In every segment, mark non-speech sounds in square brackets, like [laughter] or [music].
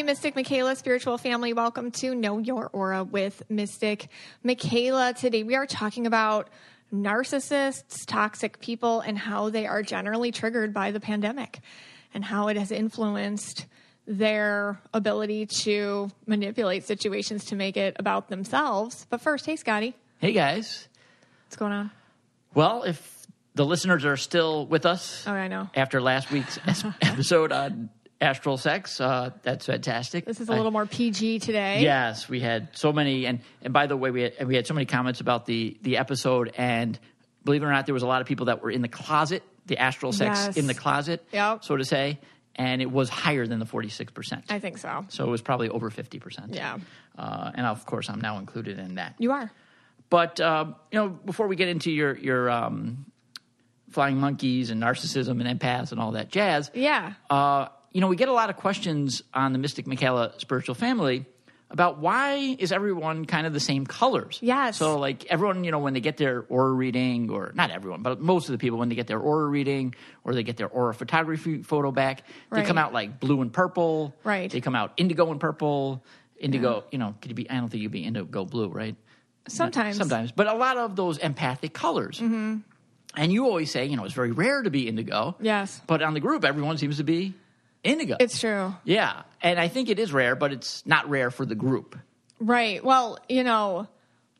Hey, Mystic Michaela, spiritual family. Welcome to Know Your Aura with Mystic Michaela. Today we are talking about narcissists, toxic people, and how they are generally triggered by the pandemic and how it has influenced their ability to manipulate situations to make it about themselves. But first, hey, Scotty, Hey guys. what's going on? Well, if the listeners are still with us Oh, I know. after last week's [laughs] episode on astral sex, uh, that's fantastic. This is a little more PG today. Yes, we had so many, and and by the way, we had, we had so many comments about the the episode, and believe it or not, there was a lot of people that were in the closet, the astral sex Yes. in the closet, Yep. so to say, and it was higher than the forty six percent. I think so. So it was probably over fifty percent. Yeah. uh, and of course, I'm now included in that. You are. But um, you know, before we get into your your um, flying monkeys and narcissism and empaths and all that jazz, Yeah. uh, you know, we get a lot of questions on the Mystic Michaela spiritual family about why is everyone kind of the same colors? Yes. So like everyone, you know, when they get their aura reading, or not everyone, but most of the people when they get their aura reading or they get their aura photography photo back, they Right. come out like blue and purple. Right. They come out indigo and purple. Indigo, you know, could you be? I don't think you'd be indigo blue, right? Sometimes. Mm-hmm. Sometimes, but a lot of those empathic colors. And you always say, you know, it's very rare to be indigo. Yes. But on the group, everyone seems to be indigo. It's true. yeah, and I think it is rare, but it's not rare for the group. Right. Well, you know,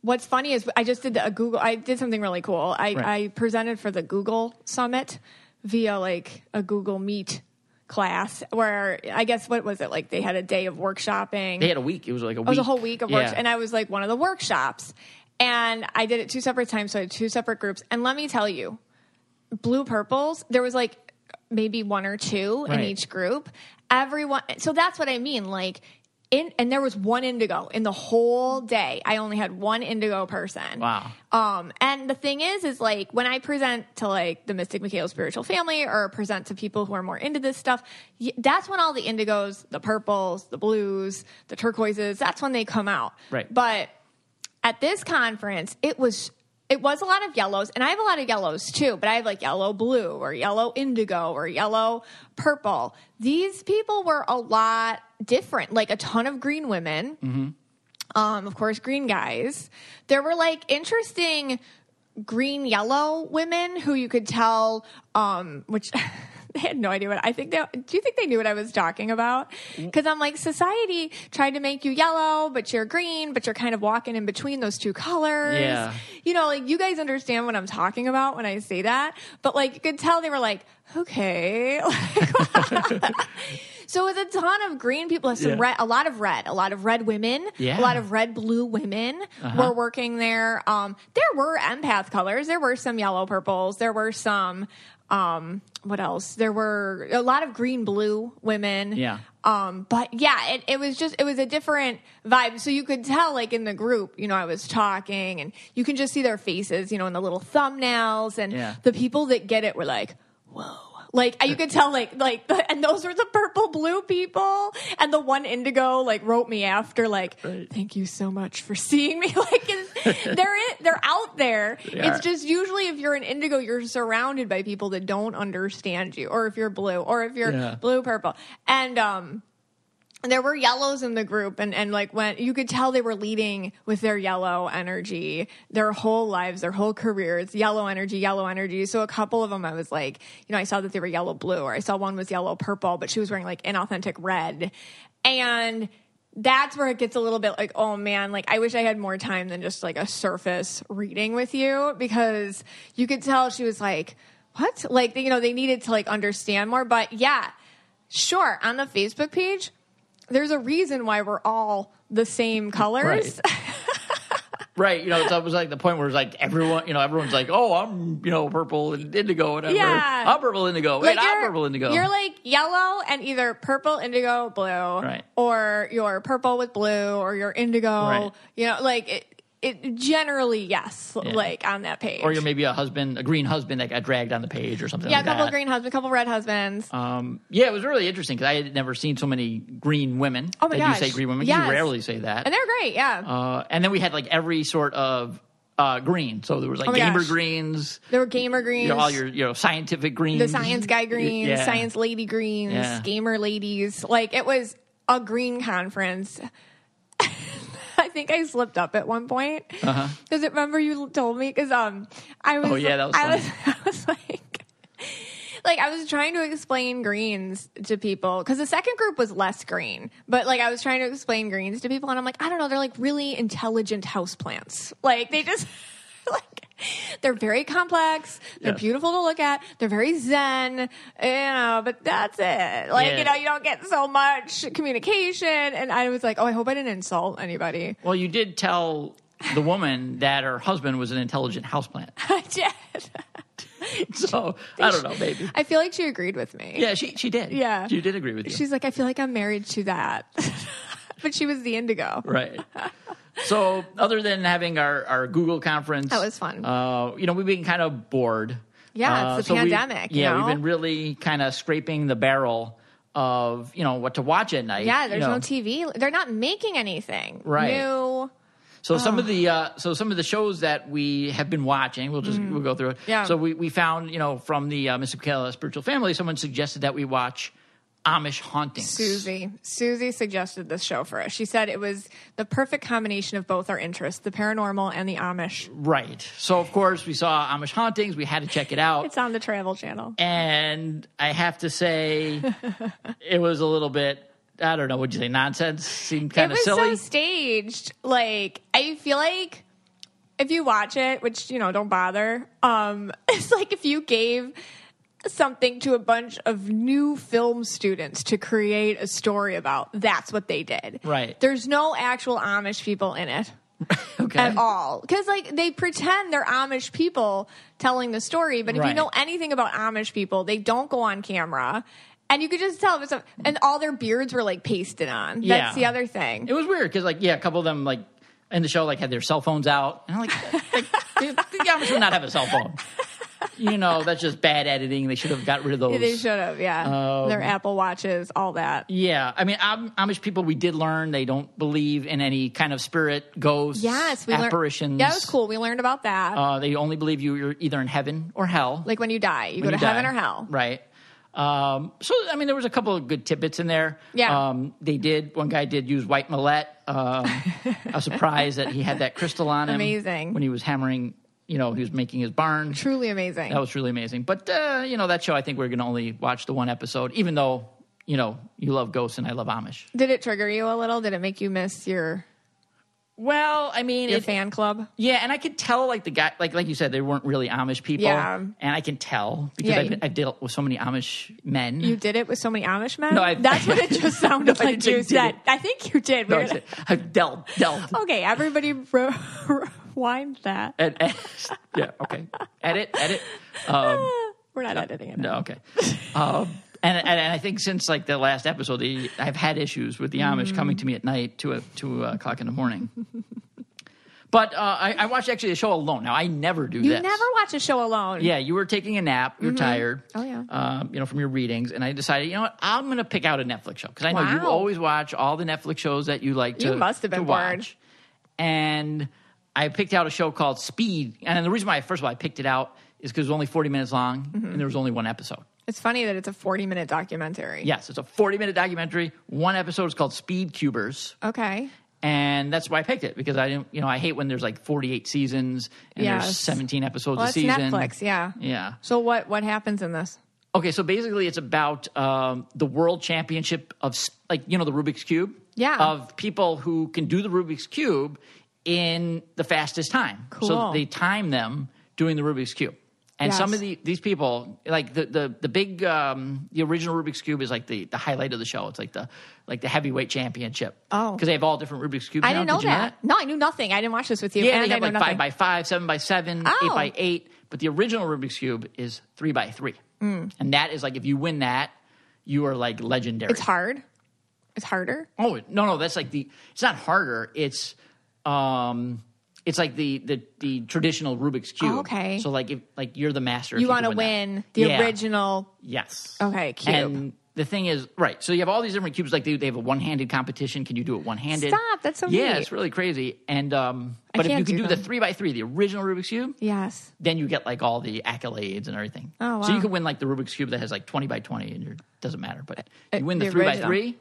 what's funny is I just did a Google. I did something really cool. I, Right. I presented for the Google Summit via like a Google Meet class where I guess what was it like they had a day of workshopping. They had a week. It was like a week. It was a whole week of Yeah. and I was like one of the workshops. And I did it two separate times, so I had two separate groups. And let me tell you, blue purples, there was like maybe one or two in each group. Everyone, so that's what I mean. Like, in, and there was one indigo in the whole day. I only had one indigo person. Wow. Um, and the thing is, is like when I present to like the Mystic Michaela spiritual family or present to people who are more into this stuff, that's when all the indigos, the purples, the blues, the turquoises, that's when they come out. Right. But at this conference, it was it was a lot of yellows, and I have a lot of yellows too, but I have like yellow blue or yellow indigo or yellow purple. These people were a lot different, like a ton of green women. Um, of course, green guys. There were like interesting green yellow women who you could tell, um, which [laughs] [laughs] they had no idea what I think. They, do you think they knew what I was talking about? Because I'm like, society tried to make you yellow, but you're green, but you're kind of walking in between those two colors. Yeah. You know, like you guys understand what I'm talking about when I say that, but like you could tell they were like, okay. [laughs] So it was a ton of green people, some Yeah. red, a lot of red, a lot of red women, Yeah. Uh-huh. a lot of red blue women were working there. Um, there were empath colors. There were some yellow purples. There were some, um, what else? There were a lot of green blue women. Yeah. Um, but yeah, it, it was just, it was a different vibe. So you could tell, like in the group, you know, I was talking and you can just see their faces, you know, in the little thumbnails. And Yeah. the people that get it were like, whoa. Like you could tell, like like, the, [laughs] and those were the purple blue people, and the one indigo like wrote me after, like, Right. thank you so much for seeing me. [laughs] Like, [laughs] they're in, they're out there. Yeah. It's just usually if you're an indigo, you're surrounded by people that don't understand you, or if you're blue, or if you're Yeah. blue purple, and um, there were yellows in the group and, and like when you could tell they were leading with their yellow energy their whole lives their whole careers yellow energy yellow energy. So a couple of them i was like you know i saw that they were yellow blue or i saw one was yellow purple but she was wearing like inauthentic red. And that's where it gets a little bit like oh man like i wish i had more time than just like a surface reading with you because you could tell she was like what? Like you know they needed to like understand more. But yeah Sure, on the Facebook page, there's a reason why we're all the same colors. [laughs] Right. You know, it's almost like the point where it's like everyone, you know, everyone's like, oh, I'm, you know, purple and indigo, whatever. Yeah. I'm purple indigo. Wait, Like, I'm purple indigo. You're like yellow and either purple, indigo, blue, Right. or you're purple with blue, or you're indigo. Right. You know, like it. It generally yes, like on that page. or you're maybe a husband, a green husband that got dragged on the page or something yeah, a couple that. green husbands, a couple red husbands. Um, yeah, it was really interesting because I had never seen so many green women. Oh my that gosh. you say green women. Yes. You rarely say that. and they're great, yeah. Uh, and then we had like every sort of uh, green. So there was like Oh gamer gosh. greens, there were gamer greens. you know, all your you know scientific greens, the science guy greens, Yeah. science lady greens, Yeah. gamer ladies. Like it was a green conference. I think I slipped up at one point. Because remember you told me because um I was Uh-huh. Oh, yeah, that was I funny. was [laughs] I was like like I was trying to explain greens to people because the second group was less green, but like I was trying to explain greens to people, and I'm like, I don't know, they're like really intelligent houseplants. Like they just [laughs] they're very complex, they're Yeah. beautiful to look at, they're very zen, you know, but that's it. Like Yeah. you know, you don't get so much communication, and I was like, oh, I hope I didn't insult anybody. Well, you did tell the woman that her husband was an intelligent houseplant. [laughs] I did. [laughs] So I don't know, maybe. I feel like she agreed with me. Yeah, she she did. Yeah. she did agree with you. She's like, I feel like I'm married to that. [laughs] but she was the indigo. right. So, other than having our, our Google conference, That was fun. Uh, you know, we've been kind of bored. Yeah, it's the so we- pandemic, you yeah, know? we've been really kind of scraping the barrel of you know what to watch at night. Yeah, you there's know. no TV. They're not making anything Right. new. So some of the uh, so some of the shows that we have been watching, we'll just we'll go through it. Yeah. So we, we found you know from the uh, Mystic Michaela Spiritual Family, someone suggested that we watch Amish Hauntings. Susie. Susie suggested this show for us. She said it was the perfect combination of both our interests, the paranormal and the Amish. Right. So of course we saw Amish Hauntings. We had to check it out. It's on the Travel Channel. and I have to say, [laughs] it was a little bit. I don't know. Would you say nonsense? Seemed kind of silly. it was so staged. Like I feel like if you watch it, which you know, don't bother. Um, [laughs] it's like if you gave something to a bunch of new film students to create a story about. That's what they did. Right. There's no actual Amish people in it. [laughs] okay. at all because like they pretend they're amish people telling the story but if you know anything about amish people they don't go on camera and you could just tell it's a, and all their beards were like pasted on Yeah. that's the other thing It was weird because, like, yeah, a couple of them, like, in the show, like, had their cell phones out, and I'm like, like [laughs] the, the Amish would not have a cell phone. You know, that's just bad editing. They should have got rid of those. They should have yeah Um, their apple watches all that Yeah, I mean, Am- Amish people, we did learn they don't believe in any kind of spirit, ghosts, yes we apparitions. yeah it was cool we learned about that Uh, they only believe you, you're either in heaven or hell. like when you die you when go to you heaven die. or hell Right. Um, so, I mean, there was a couple of good tidbits in there. Yeah. Um, they did, one guy did use white millet. Um, I was [laughs] surprised that he had that crystal on him. Amazing. When he was hammering, you know, he was making his barn. truly amazing That was really amazing. But, uh, you know, that show, I think we're going to only watch the one episode, even though, you know, you love ghosts and I love Amish. did it trigger you a little did it make you miss your Well, I mean, your it, fan club yeah, and I could tell, like the guy, like like you said, they weren't really Amish people. Yeah. and I can tell because Yeah, I've, you- I've dealt with so many Amish men. You did it with so many Amish men? No, I- That's what it just sounded [laughs] No, like you said. did. I think you did. No, I I've dealt, dealt. okay, everybody re- [laughs] rewind that. Ed, ed- yeah, okay. Edit, edit. Um, [laughs] We're not editing it. no, okay. Um, and, and and I think since like the last episode, the, I've had issues with the Amish coming to me at night, two o- two uh, o'clock in the morning. But uh, I, I watched actually the show alone. Now I never do You this. never watch a show alone. Yeah, you were taking a nap. You're tired. Oh, yeah. Um, you know, from your readings, and I decided, you know what, I'm going to pick out a Netflix show because I know you Wow. always watch all the Netflix shows that you like to. You must have been to bored. watch. And I picked out a show called Speed, and the reason why, first of all, I picked it out is because it was only 40 minutes long, Mm-hmm. and there was only one episode. It's funny that it's a 40 minute documentary. Yes, it's a 40 minute documentary. One episode is called Speed Cubers. Okay. And that's why I picked it because I didn't, you know, I hate when there's like 48 seasons and there's 17 episodes Well, a season. Netflix, yeah. Yeah. So what what happens in this? Okay, so basically, it's about um, the world championship of like you know the Rubik's cube. Yeah. Of people who can do the Rubik's cube in the fastest time. So they time them doing the Rubik's cube. And some of the, these people, like the the the big um, the original Rubik's cube is like the, the highlight of the show. It's like the like the heavyweight championship. Oh. because they have all different Rubik's cubes. I now. didn't know Did you that. No, I knew nothing. I didn't watch this with you. Yeah, and they have like know five nothing. by five, seven by seven, Oh. eight by eight. But the original Rubik's cube is three by three, Mm. and that is like if you win that, you are like legendary. It's hard. It's harder. Oh no, no, that's like the. It's not harder. It's um, it's like the the the traditional Rubik's cube. Oh, okay. So like if like you're the master. if You want to can win the Yeah. original. Yes. Okay, cube. And the thing is, right? So you have all these different cubes. Like they, they have a one-handed competition. Can you do it one-handed? Stop, that's so yeah, neat. it's really crazy. And um, but if you can't do do the three by three, the original Rubik's cube, Yes. then you get like all the accolades and everything. Oh, wow. So you can win like the Rubik's cube that has like twenty by twenty, and it doesn't matter. But Uh, you win the, the three original. by three,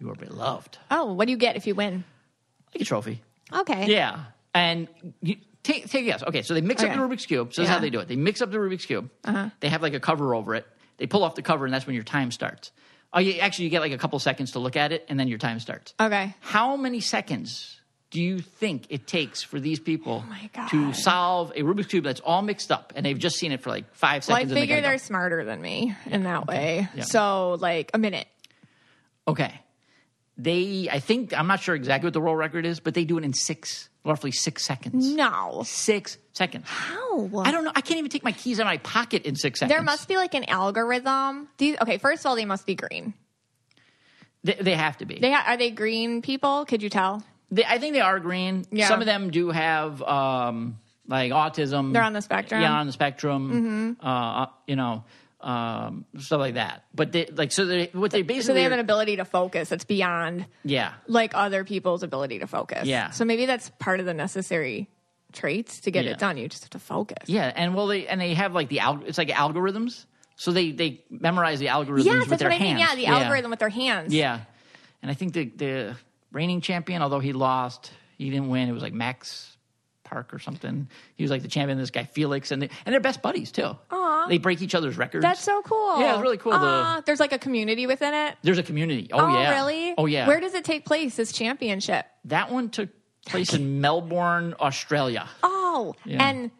you are beloved. Oh, what do you get if you win? Like a trophy. Okay. Yeah, and you, take take a guess. Okay, so they mix up the Rubik's cube. So this is Yeah. how they do it. They mix up the Rubik's cube. Uh-huh. They have like a cover over it. They pull off the cover, and that's when your time starts. Oh, you, actually, you get like a couple seconds to look at it, and then your time starts. Okay. How many seconds do you think it takes for these people Oh to solve a Rubik's cube that's all mixed up, and they've just seen it for like five Well, I seconds? they figure they're go? smarter than me in that way. Yeah. So, like a minute. Okay. They, I think, I'm not sure exactly what the world record is, but they do it in six, roughly six seconds. No. Six seconds. How? I don't know. I can't even take my keys out of my pocket in six seconds. There must be like an algorithm. These okay. First of all, they must be green. They, they have to be. They ha- are they green people? Could you tell? They- I think they are green. Yeah. Some of them do have um, like autism. They're on the spectrum? Mm-hmm. Yeah, on the spectrum. Uh, you know, um, stuff like that. But they like so. They what they basically So they have an ability to focus that's beyond yeah. like other people's ability to focus. Yeah. So maybe that's part of the necessary traits to get Yeah. it done. You just have to focus. Yeah, and well, they and they have like the al- it's like algorithms. So they they memorize the algorithms Yes, with that's their what I mean. Yeah, the algorithm with their hands. Yeah, and I think the the reigning champion, although he lost, he didn't win. It was like Max Park or something. He was like the champion. This guy Felix, and they, and they're best buddies too. Aw. They break each other's records. That's so cool. Yeah, it's really cool to- Aw, ah, there's like a community within it. There's a community. Oh, oh, yeah. really? Oh yeah. Where does it take place? This championship? that one took place in Melbourne, Australia. Oh, Yeah. and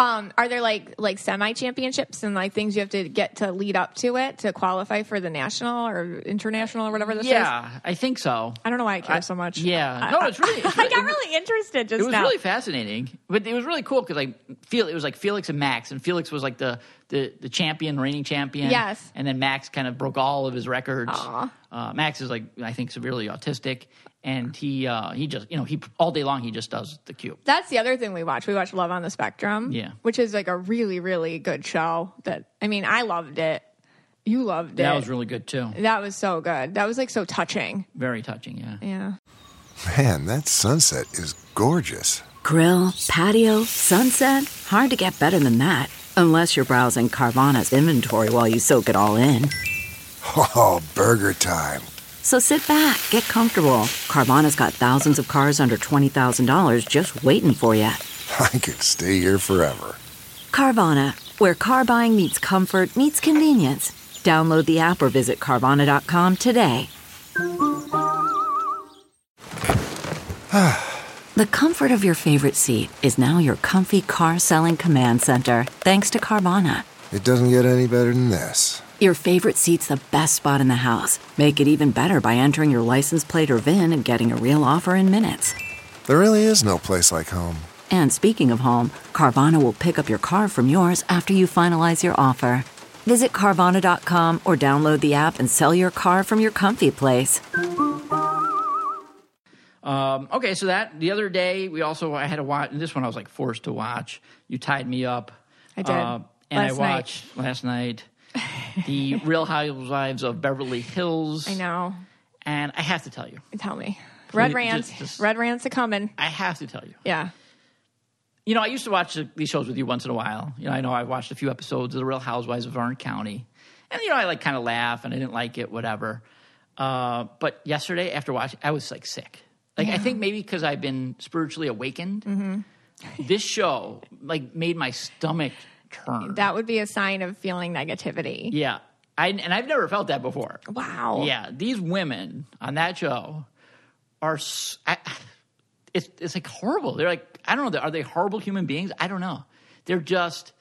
um, are there like like semi championships and like things you have to get to lead up to it to qualify for the national or international or whatever this is? Yeah, I think so. I don't know why I care I- so much. yeah. No, it's really- it's [laughs] I got really interested just It was now. really fascinating, but it was really cool because like feel it was like Felix and Max, and Felix was like the the the champion, reigning champion. Yes. and then Max kind of broke all of his records. Aw. Uh, Max is like I think severely autistic, and he uh, he just you know he all day long he just does the cube. That's the other thing we watch. We watch Love on the Spectrum. Yeah. Which is like a really, really good show that I mean, I loved it. You loved it. That was really good too. That was so good. That was like so touching. Very touching. Yeah. Yeah. Man, that sunset is gorgeous. Grill, patio, sunset. Hard to get better than that. Unless you're browsing Carvana's inventory while you soak it all in. Oh, burger time. So sit back, get comfortable. Carvana's got thousands of cars under $20,000 just waiting for you. [laughs] I could stay here forever. Carvana, where car buying meets comfort, meets convenience. Download the app or visit Carvana.com today. [sighs] the comfort of your favorite seat is now your comfy car selling command center, thanks to Carvana. It doesn't get any better than this. Your favorite seat's the best spot in the house. Make it even better by entering your license plate or VIN and getting a real offer in minutes. There really is no place like home. And speaking of home, Carvana will pick up your car from yours after you finalize your offer. Visit Carvana.com or download the app and sell your car from your comfy place. Um, okay, so that the other day we also I had to watch. And this one I was like forced to watch. You tied me up. I did. Uh, and Last I night. watched last night the Real Housewives of Beverly Hills. I know. And I have to tell you, Tell me. Red Rants. just- just- Red rants a coming. I have to tell you. Yeah. You know, I used to watch these shows with you once in a while. You know, I know I watched a few episodes of the Real Housewives of Orange County, and you know, I like kind of laugh, and I didn't like it, whatever. Uh, but yesterday, after watching, I was like sick. Like I think maybe because I've been spiritually awakened. Mm-hmm. This show like made my stomach turn. That would be a sign of feeling negativity. yeah, I and I've never felt that before. Wow. Yeah, these women on that show are. I, it's it's like horrible. They're like I don't know. Are they horrible human beings? I don't know. They're just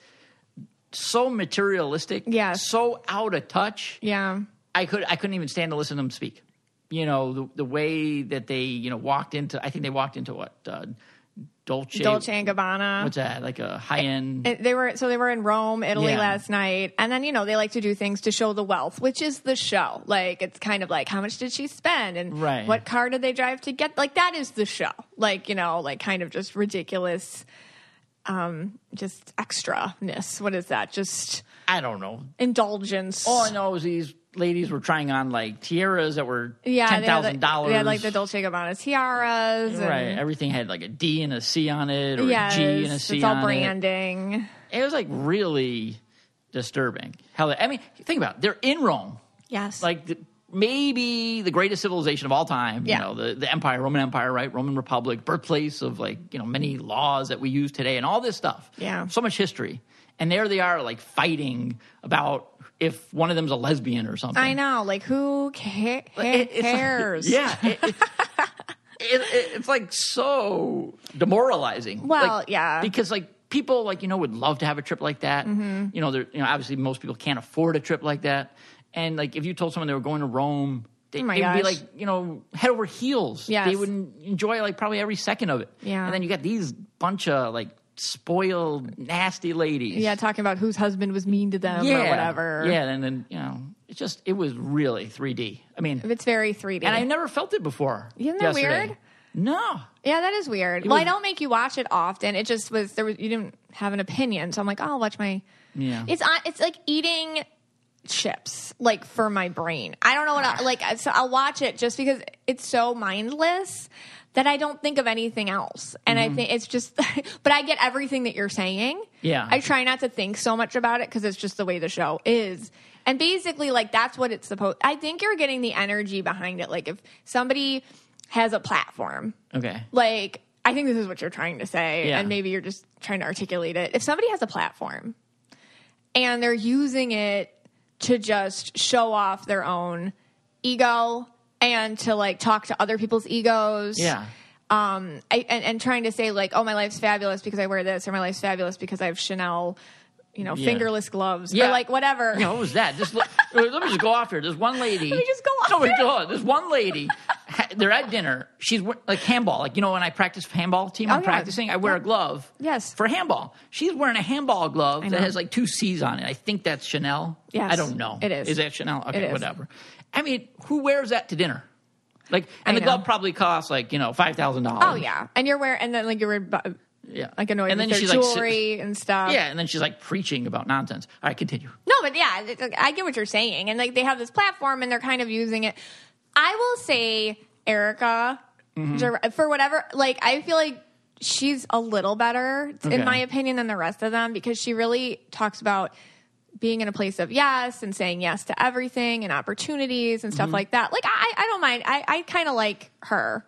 so materialistic. Yeah. So out of touch. Yeah. I could I couldn't even stand to listen to them speak. You know the the way that they you know walked into. I think they walked into what uh, Dolce. Dolce and Gabbana. What's that? Like a high end. They were so they were in Rome, Italy Yeah. last night, and then you know they like to do things to show the wealth, which is the show. Like it's kind of like how much did she spend, and Right. what car did they drive to get? Like that is the show. Like you know, like kind of just ridiculous, um, just extraness. What is that? Just I don't know. indulgence. All I know is these ladies were trying on like tiaras that were yeah, ten like, dollars. They had like the Dolce Gabbana tiaras, and, Right. Everything had like a D and a C on it, or Yes, a G and a C on it. it's all branding. it. It was like really disturbing. How I mean, think about it. They're in Rome. Yes, Like, the, maybe the greatest civilization of all time. Yeah. You know, the, the empire, Roman Empire, right? Roman Republic, birthplace of like, you know, many laws that we use today and all this stuff. Yeah. So much history. And there they are like fighting about if one of them's a lesbian or something. I know. Like, who ca- It- it's like- cares? yeah. It, it, [laughs] it, it- it's like so demoralizing. Well, Like, yeah. Because like people like you know would love to have a trip like that. Mm-hmm. You know, they're you know obviously most people can't afford a trip like that. And like if you told someone they were going to Rome, they, Oh would be like you know head over heels. Yes. They would enjoy like probably every second of it. Yeah. And then you got these bunch of like spoiled nasty ladies. Yeah, talking about whose husband was mean to them Yeah. or whatever. Yeah, and then you know it's just it was really 3D. I mean, It's very 3D. and I've never felt it before. Isn't that yesterday. weird? No. yeah, that is weird. well, I don't make you watch it often. It just was there was you didn't have an opinion, so I'm like, oh, I'll watch my. Yeah. It's on. It's like eating chips, like for my brain. I don't know what I, like. So I'll watch it just because it's so mindless that I don't think of anything else. And I mm-hmm. think it's just, [laughs] but I get everything that you're saying. Yeah. I try not to think so much about it because it's just the way the show is. And basically, like that's what it's supposed. I think you're getting the energy behind it. Like if somebody has a platform, Okay. like I think this is what you're trying to say, Yeah. and maybe you're just trying to articulate it. If somebody has a platform and they're using it to just show off their own ego and to like talk to other people's egos, Yeah. um, I, and, and trying to say like, oh, my life's fabulous because I wear this, or my life's fabulous because I have Chanel, you know, Yeah. fingerless gloves, Yeah. or like whatever. You know, what was that? Just let, [laughs] let me just go off here. There's one lady. [laughs] Let me just go off No, wait, here. hold on. There's one lady. ha- They're at dinner. She's we- like handball. Like you know, when I practice handball team, I'm Oh, yeah. practicing. I wear a glove. Yes. For handball, she's wearing a handball glove that know. has like two C's on it. I think that's Chanel. Yes. I don't know. It is. Is that Chanel? Okay, It is. whatever. I mean, who wears that to dinner? Like, and I the know. glove probably costs like you know five thousand dollars. Oh yeah, and you're wearing, and then like you're wearing, yeah. like annoyed and with then she's like, jewelry and stuff. yeah, and then she's like preaching about nonsense. All right, continue. No, but yeah, I get what you're saying, and like they have this platform, and they're kind of using it. I will say, Erica, Mm-hmm. For whatever, like I feel like she's a little better, Okay. in my opinion, than the rest of them because she really talks about being in a place of yes and saying yes to everything and opportunities and Mm-hmm. stuff like that. Like I, I don't mind. I, I kind of like her.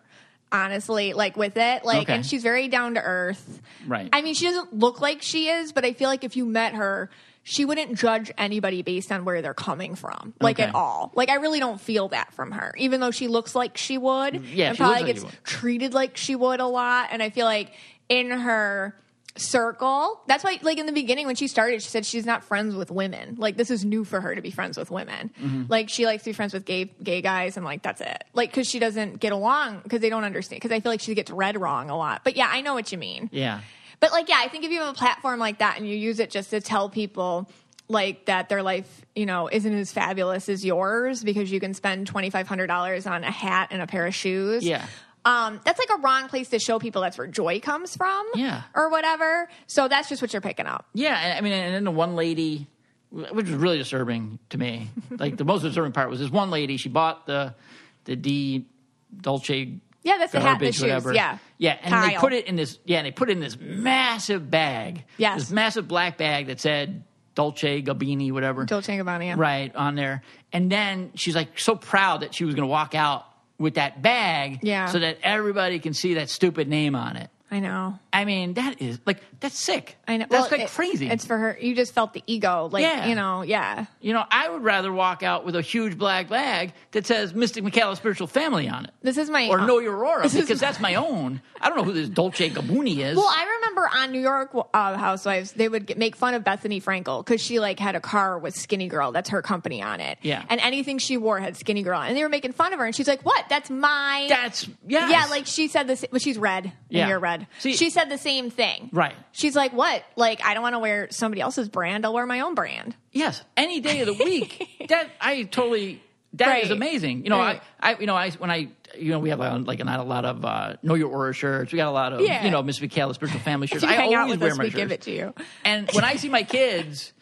Honestly, like with it, like, Okay. and she's very down to earth. Right. I mean, she doesn't look like she is, but I feel like if you met her, she wouldn't judge anybody based on where they're coming from, like Okay. at all. Like I really don't feel that from her, even though she looks like she would. Yeah, and probably like gets treated like she would a lot. And I feel like in her circle, that's why, like in the beginning when she started, she said she's not friends with women. Like this is new for her to be friends with women. Mm-hmm. Like she likes to be friends with gay gay guys, and like that's it. Like because she doesn't get along because they don't understand. Because I feel like she gets read wrong a lot. But yeah, I know what you mean. Yeah. But like, yeah, I think if you have a platform like that and you use it just to tell people like that their life, you know, isn't as fabulous as yours because you can spend twenty five hundred dollars on a hat and a pair of shoes. Yeah. Um, that's like a wrong place to show people that's where joy comes from. Yeah. Or whatever. So that's just what you're picking up. Yeah, I mean, and then the one lady, which was really disturbing to me. [laughs] like the most disturbing part was this one lady. She bought the the D Dolce. Yeah, that's the hat the shoes, whatever. yeah. yeah, and they put it in this. Yeah, and they put it in this massive bag. Yes. this massive black bag that said Dolce Gabbini, whatever. Dolce and Gabbana. yeah. Right on there, and then she's like so proud that she was going to walk out with that bag, Yeah. so that everybody can see that stupid name on it. I know. I mean, that is like that's sick. I know. That's Well, like it- crazy. It's for her. You just felt the ego. Like, Yeah. you know, yeah. You know, I would rather walk out with a huge black bag that says Mystic Michaela Spiritual Family on it. This is my. Or uh, Know Your Aura, this because that's my own. I don't know who this Dolce Gabbani is. Well, I remember on New York uh, Housewives, they would get, make fun of Bethenny Frankel because she like had a car with Skinny Girl. That's her company on it. Yeah. and anything she wore had Skinny Girl, on and they were making fun of her. And she's like, "What? That's my." That's- yes. Yeah, like she said this. But she's red. Yeah. And you're red. See- she said the same thing. Right. She's like, "What? Like I don't want to wear somebody else's brand. I'll wear my own brand." yes, any day of the week. [laughs] that I totally. That is Right. amazing. You know, Right. I, I, you know, I when I, you know, we have uh, like not a lot of uh, Know Your Aura shirts. We got a lot of, Yeah. you know, Mystic Michaela Spiritual Family shirts. I hang out always with wear us, my we give it to you. And when I see my kids,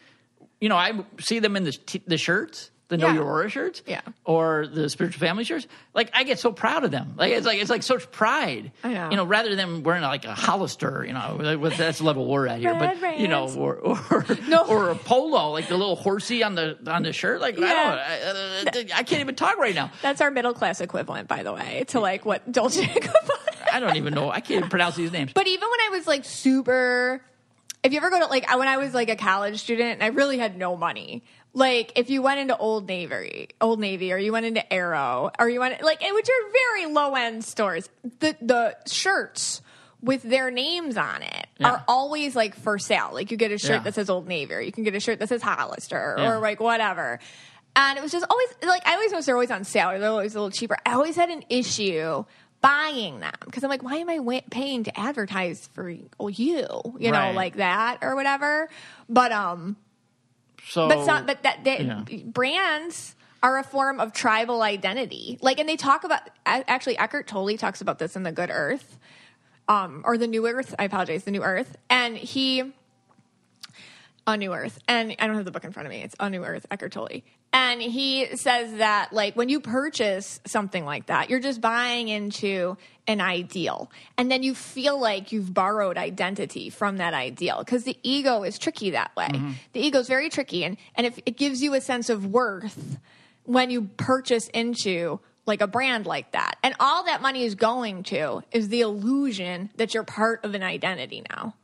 you know, I see them in the, t- the shirts. The Know Yeah. Your Aura shirts, Yeah. or the Spiritual Family shirts. Like I get so proud of them. Like it's like it's like such pride. Know. You know, rather than wearing like a Hollister, you know, that's the level we're at here. Red but you know, or or, No. or a polo, like the little horsey on the on the shirt. Like I don't, uh, I, I can't even talk right now. That's our middle class equivalent, by the way, to like what Dolce Gabbana. I don't even know. I can't even pronounce these names. But even when I was like super, if you ever go to like when I was like a college student and I really had no money, like if you went into Old Navy, Old Navy, or you went into Arrow, or you went like which are very low end stores, the the shirts with their names on it Yeah. are always like for sale. Like you get a shirt Yeah. that says Old Navy, or you can get a shirt that says Hollister, Yeah. or like whatever. And it was just always like I always noticed they're always on sale. Or they're always a little cheaper. I always had an issue buying them because I'm like, why am I paying to advertise for you? You know, Right. like that or whatever. But um, So, but not. But that they, yeah. brands are a form of tribal identity. Like, and they talk about actually Eckhart Tolle talks about this in The Good Earth, um, or the New Earth. I apologize, the New Earth, and he. A New Earth, and I don't have the book in front of me. It's on New Earth, Eckhart Tolle, and he says that like when you purchase something like that, you're just buying into an ideal, and then you feel like you've borrowed identity from that ideal. Because the ego is tricky that way. Mm-hmm. The ego is very tricky, and and if it gives you a sense of worth when you purchase into like a brand like that, and all that money is going to is the illusion that you're part of an identity now.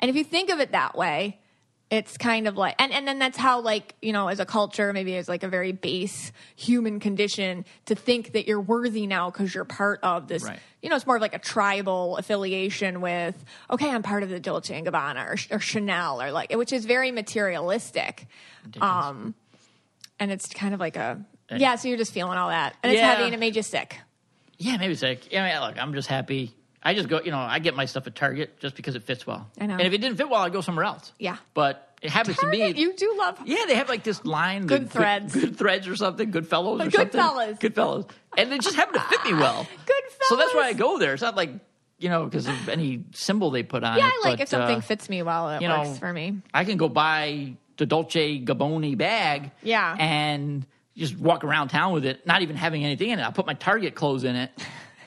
And if you think of it that way, it's kind of like and, and then that's how like you know as a culture maybe as like a very base human condition to think that you're worthy now because you're part of this Right. you know it's more of like a tribal affiliation with okay i'm part of the dolce and gabbana or, or chanel or like which is very materialistic um and it's kind of like a yeah so you're just feeling all that and it's Yeah. heavy and it made you sick Yeah, maybe it's like, yeah, I mean, look, I'm just happy. I just go, you know, I get my stuff at Target just because it fits well. I know. And if it didn't fit well, I'd go somewhere else. Yeah. But it happens to Target, me. you do love yeah, they have like this line, Good the threads. good, good threads or something, good fellows or Good something, fellas. good fellows, and it just happen to fit me well. [laughs] Good So that's why I go there. It's not like you know because of any symbol they put on yeah it. i like but, if something uh, fits me well it you works know, for me I can go buy the Dolce Gabbana bag, Yeah. and just walk around town with it, not even having anything in it. I'll put my Target clothes in it,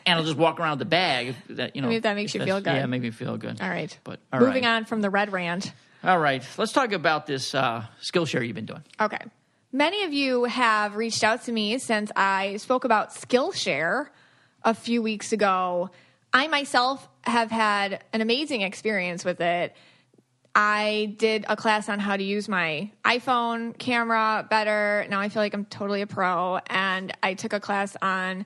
and I'll just walk around with the bag. That you know, I mean, if that makes you feel good. Yeah, make me feel good. all right but all moving right. on from the red rand All right, let's talk about this uh, Skillshare you've been doing. Okay. Many of you have reached out to me since I spoke about Skillshare a few weeks ago. I myself have had an amazing experience with it. I did a class on how to use my iPhone camera better. Now I feel like I'm totally a pro. And I took a class on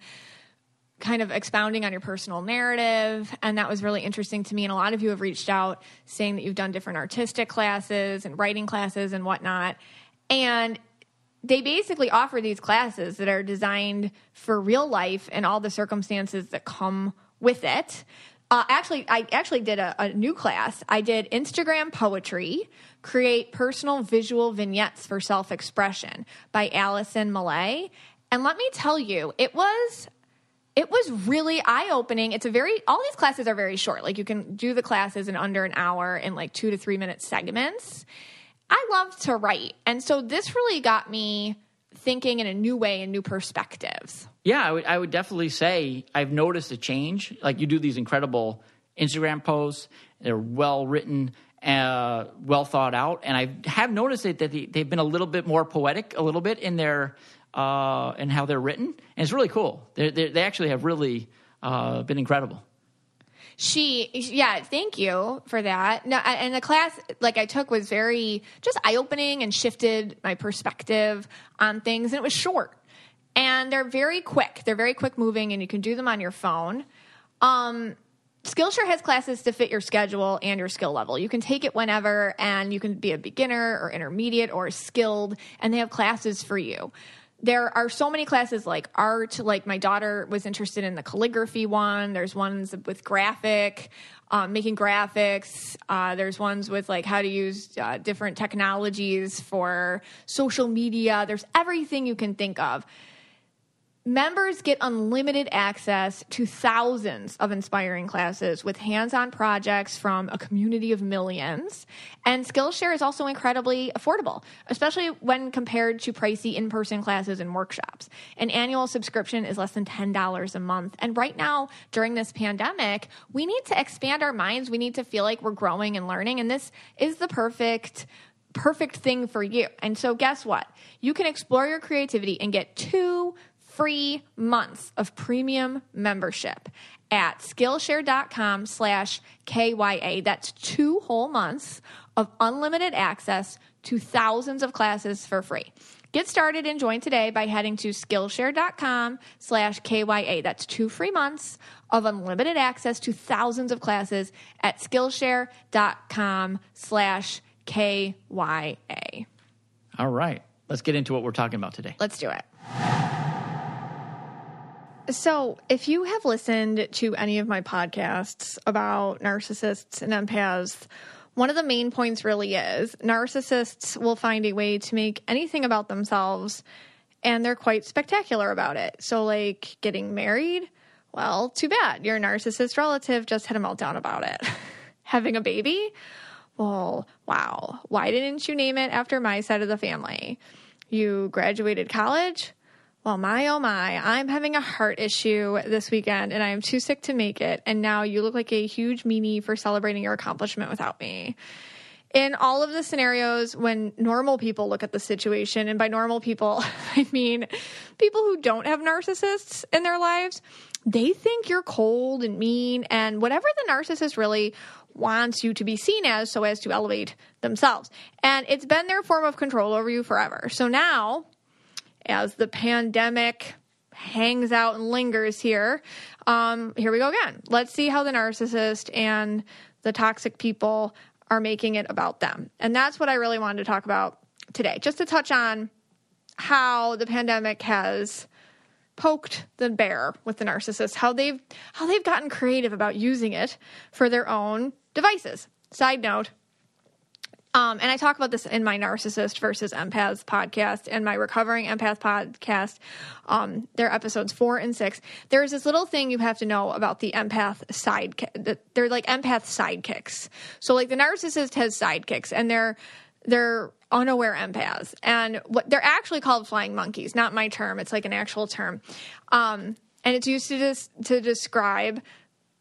kind of expounding on your personal narrative. And that was really interesting to me. And a lot of you have reached out saying that you've done different artistic classes and writing classes and whatnot. And they basically offer these classes that are designed for real life and all the circumstances that come with it. Uh, actually i actually did a, a new class. I did instagram poetry create personal visual vignettes for self-expression by allison millay and let me tell you it was it was really eye opening. It's a very, all these classes are very short. Like you can do the classes in under an hour in like two to three minute segments. I love to write. And so this really got me thinking in a new way and new perspectives. Yeah, I would, I would definitely say I've noticed a change. Like you do these incredible Instagram posts, they're well written, uh, well thought out, and I have noticed that they, they've been a little bit more poetic, a little bit in their uh, in how they're written, and it's really cool. They're, they're, they actually have really uh, been incredible. She, yeah, thank you for that. No, and the class like I took was very just eye opening and shifted my perspective on things, and it was short. And they're very quick. They're very quick moving, and you can do them on your phone. Um, Skillshare has classes to fit your schedule and your skill level. You can take it whenever, and you can be a beginner or intermediate or skilled, and they have classes for you. There are so many classes like art, like my daughter was interested in the calligraphy one. There's ones with graphic, um, making graphics. Uh, there's ones with like how to use uh, different technologies for social media. There's everything you can think of Members get unlimited access to thousands of inspiring classes with hands on projects from a community of millions. And Skillshare is also incredibly affordable, especially when compared to pricey in person classes and workshops. An annual subscription is less than $10 a month. And right now, during this pandemic, we need to expand our minds. We need to feel like we're growing and learning. And this is the perfect perfect thing for you. And so guess what? You can explore your creativity and get two free months of premium membership at skillshare.com slash kya that's two whole months of unlimited access to thousands of classes for free. Get started and join today by heading to skillshare.com slash kya that's two free months of unlimited access to thousands of classes at skillshare.com slash kya All right. Let's get into what we're talking about today. let's do it so, if you have listened to any of my podcasts about narcissists and empaths, one of the main points really is narcissists will find a way to make anything about themselves, and they're quite spectacular about it. So, like getting married, well, too bad. Your narcissist relative just had a meltdown about it. [laughs] Having a baby, well, wow. Why didn't you name it after my side of the family? You graduated college? Well, my oh my, I'm having a heart issue this weekend and I am too sick to make it. And now you look like a huge meanie for celebrating your accomplishment without me. In all of the scenarios when normal people look at the situation, and by normal people, [laughs] I mean people who don't have narcissists in their lives, they think you're cold and mean and whatever the narcissist really wants you to be seen as so as to elevate themselves. And it's been their form of control over you forever. So now, as the pandemic hangs out and lingers here, um, here we go again. Let's see how the narcissist and the toxic people are making it about them. And that's what I really wanted to talk about today, just to touch on how the pandemic has poked the bear with the narcissist, how they've how they've gotten creative about using it for their own devices. Side note, um, and I talk about this in my narcissist versus empath podcast and my recovering empath podcast. Um, they're episodes four and six. There's this little thing you have to know about the empath side. They're like empath sidekicks. So like the narcissist has sidekicks, and they're they're unaware empaths, and what they're actually called flying monkeys. Not my term. It's like an actual term, um, and it's used to dis- to describe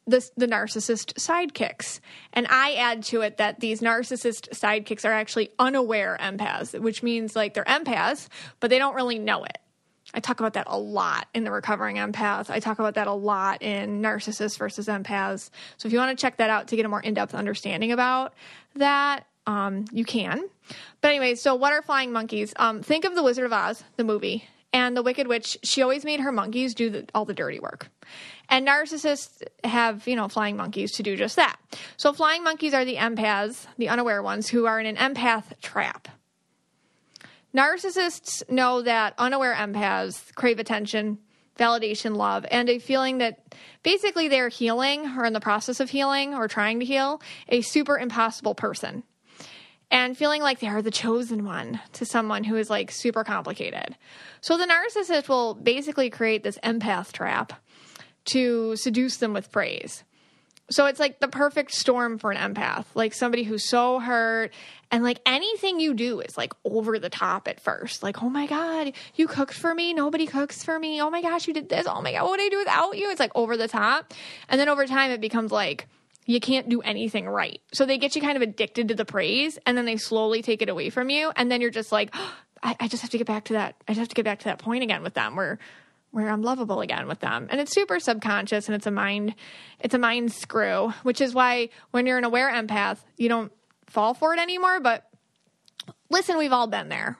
the, the narcissist sidekicks. And I add to it that these narcissist sidekicks are actually unaware empaths, which means like they're empaths, but they don't really know it. I talk about that a lot in the recovering empath. I talk about that a lot in narcissists versus empaths. So if you want to check that out to get a more in depth understanding about that, um, you can. But anyway, so what are flying monkeys? Um, think of the Wizard of Oz, the movie, and the Wicked Witch. She always made her monkeys do the, all the dirty work. And narcissists have, you know, flying monkeys to do just that. So flying monkeys are the empaths, the unaware ones, who are in an empath trap. Narcissists know that unaware empaths crave attention, validation, love, and a feeling that basically they're healing or in the process of healing or trying to heal a super impossible person. And feeling like they are the chosen one to someone who is like super complicated. So the narcissist will basically create this empath trap to seduce them with praise. So it's like the perfect storm for an empath, like somebody who's so hurt and like anything you do is like over the top at first. Like, oh my God, you cooked for me. Nobody cooks for me. Oh my gosh, you did this. Oh my God, what would I do without you? It's like over the top. And then over time, it becomes like, you can't do anything right. So they get you kind of addicted to the praise and then they slowly take it away from you. And then you're just like, oh, [gasps] I, I just have to get back to that. I just have to get back to that point again with them where where I'm lovable again with them. And it's super subconscious and it's a mind it's a mind screw, which is why when you're an aware empath, you don't fall for it anymore, but listen, we've all been there.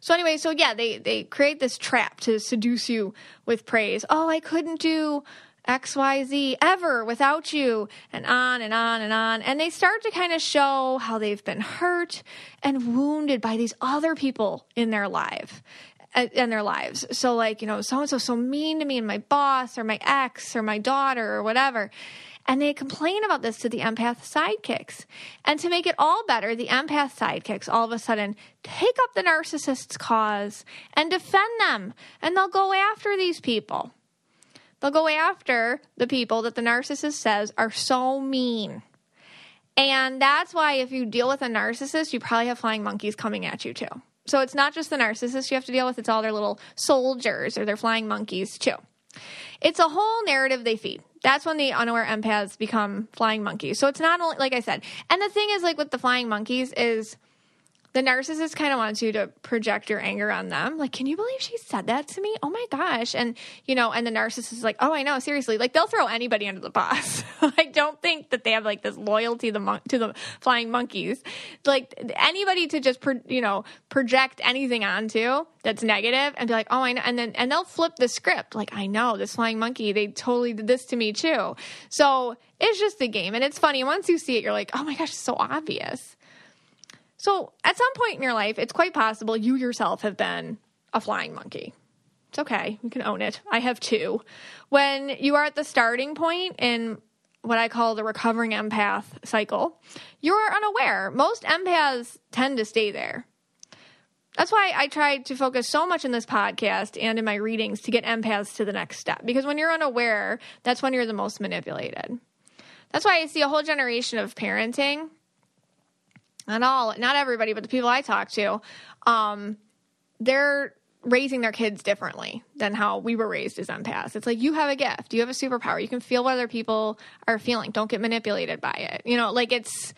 So anyway, so yeah, they they create this trap to seduce you with praise. Oh, I couldn't do XYZ ever without you, and on and on and on. And they start to kind of show how they've been hurt and wounded by these other people in their life in their lives. So like, you know, so and so so mean to me and my boss or my ex or my daughter or whatever. And they complain about this to the empath sidekicks. And to make it all better, the empath sidekicks all of a sudden take up the narcissist's cause and defend them. And they'll go after these people. They'll go after the people that the narcissist says are so mean. And that's why if you deal with a narcissist, you probably have flying monkeys coming at you too. So it's not just the narcissist you have to deal with, it's all their little soldiers or their flying monkeys too. It's a whole narrative they feed. That's when the unaware empaths become flying monkeys. So it's not only, like I said, and the thing is, like with the flying monkeys, is the narcissist kind of wants you to project your anger on them. Like, can you believe she said that to me? Oh my gosh. And, you know, and the narcissist is like, oh, I know, seriously. Like, they'll throw anybody under the bus. [laughs] I don't think that they have like this loyalty to the, mon- to the flying monkeys. Like, anybody to just, pro- you know, project anything onto that's negative and be like, oh, I know. And then, and they'll flip the script. Like, I know this flying monkey, they totally did this to me too. So it's just a game. And it's funny. Once you see it, you're like, oh my gosh, it's so obvious. So, at some point in your life, it's quite possible you yourself have been a flying monkey. It's okay. You can own it. I have two. When you are at the starting point in what I call the recovering empath cycle, you are unaware. Most empaths tend to stay there. That's why I try to focus so much in this podcast and in my readings to get empaths to the next step. Because when you're unaware, that's when you're the most manipulated. That's why I see a whole generation of parenting not all, not everybody, but the people I talk to, um, they're raising their kids differently than how we were raised as empaths. It's like you have a gift, you have a superpower, you can feel what other people are feeling. Don't get manipulated by it. You know, like it's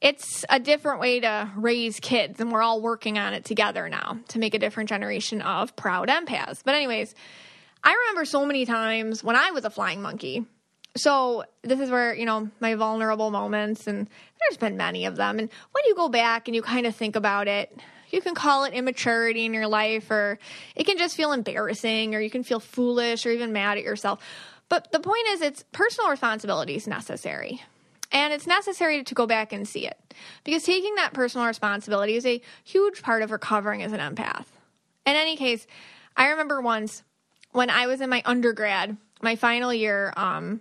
it's a different way to raise kids, and we're all working on it together now to make a different generation of proud empaths. But anyways, I remember so many times when I was a flying monkey so this is where you know my vulnerable moments and there's been many of them. And when you go back and you kind of think about it you can call it immaturity in your life or it can just feel embarrassing or you can feel foolish or even mad at yourself. But the point is it's personal responsibility is necessary. And it's necessary to go back and see it. Because taking that personal responsibility is a huge part of recovering as an empath. In any case i remember once when i was in my undergrad my final year um,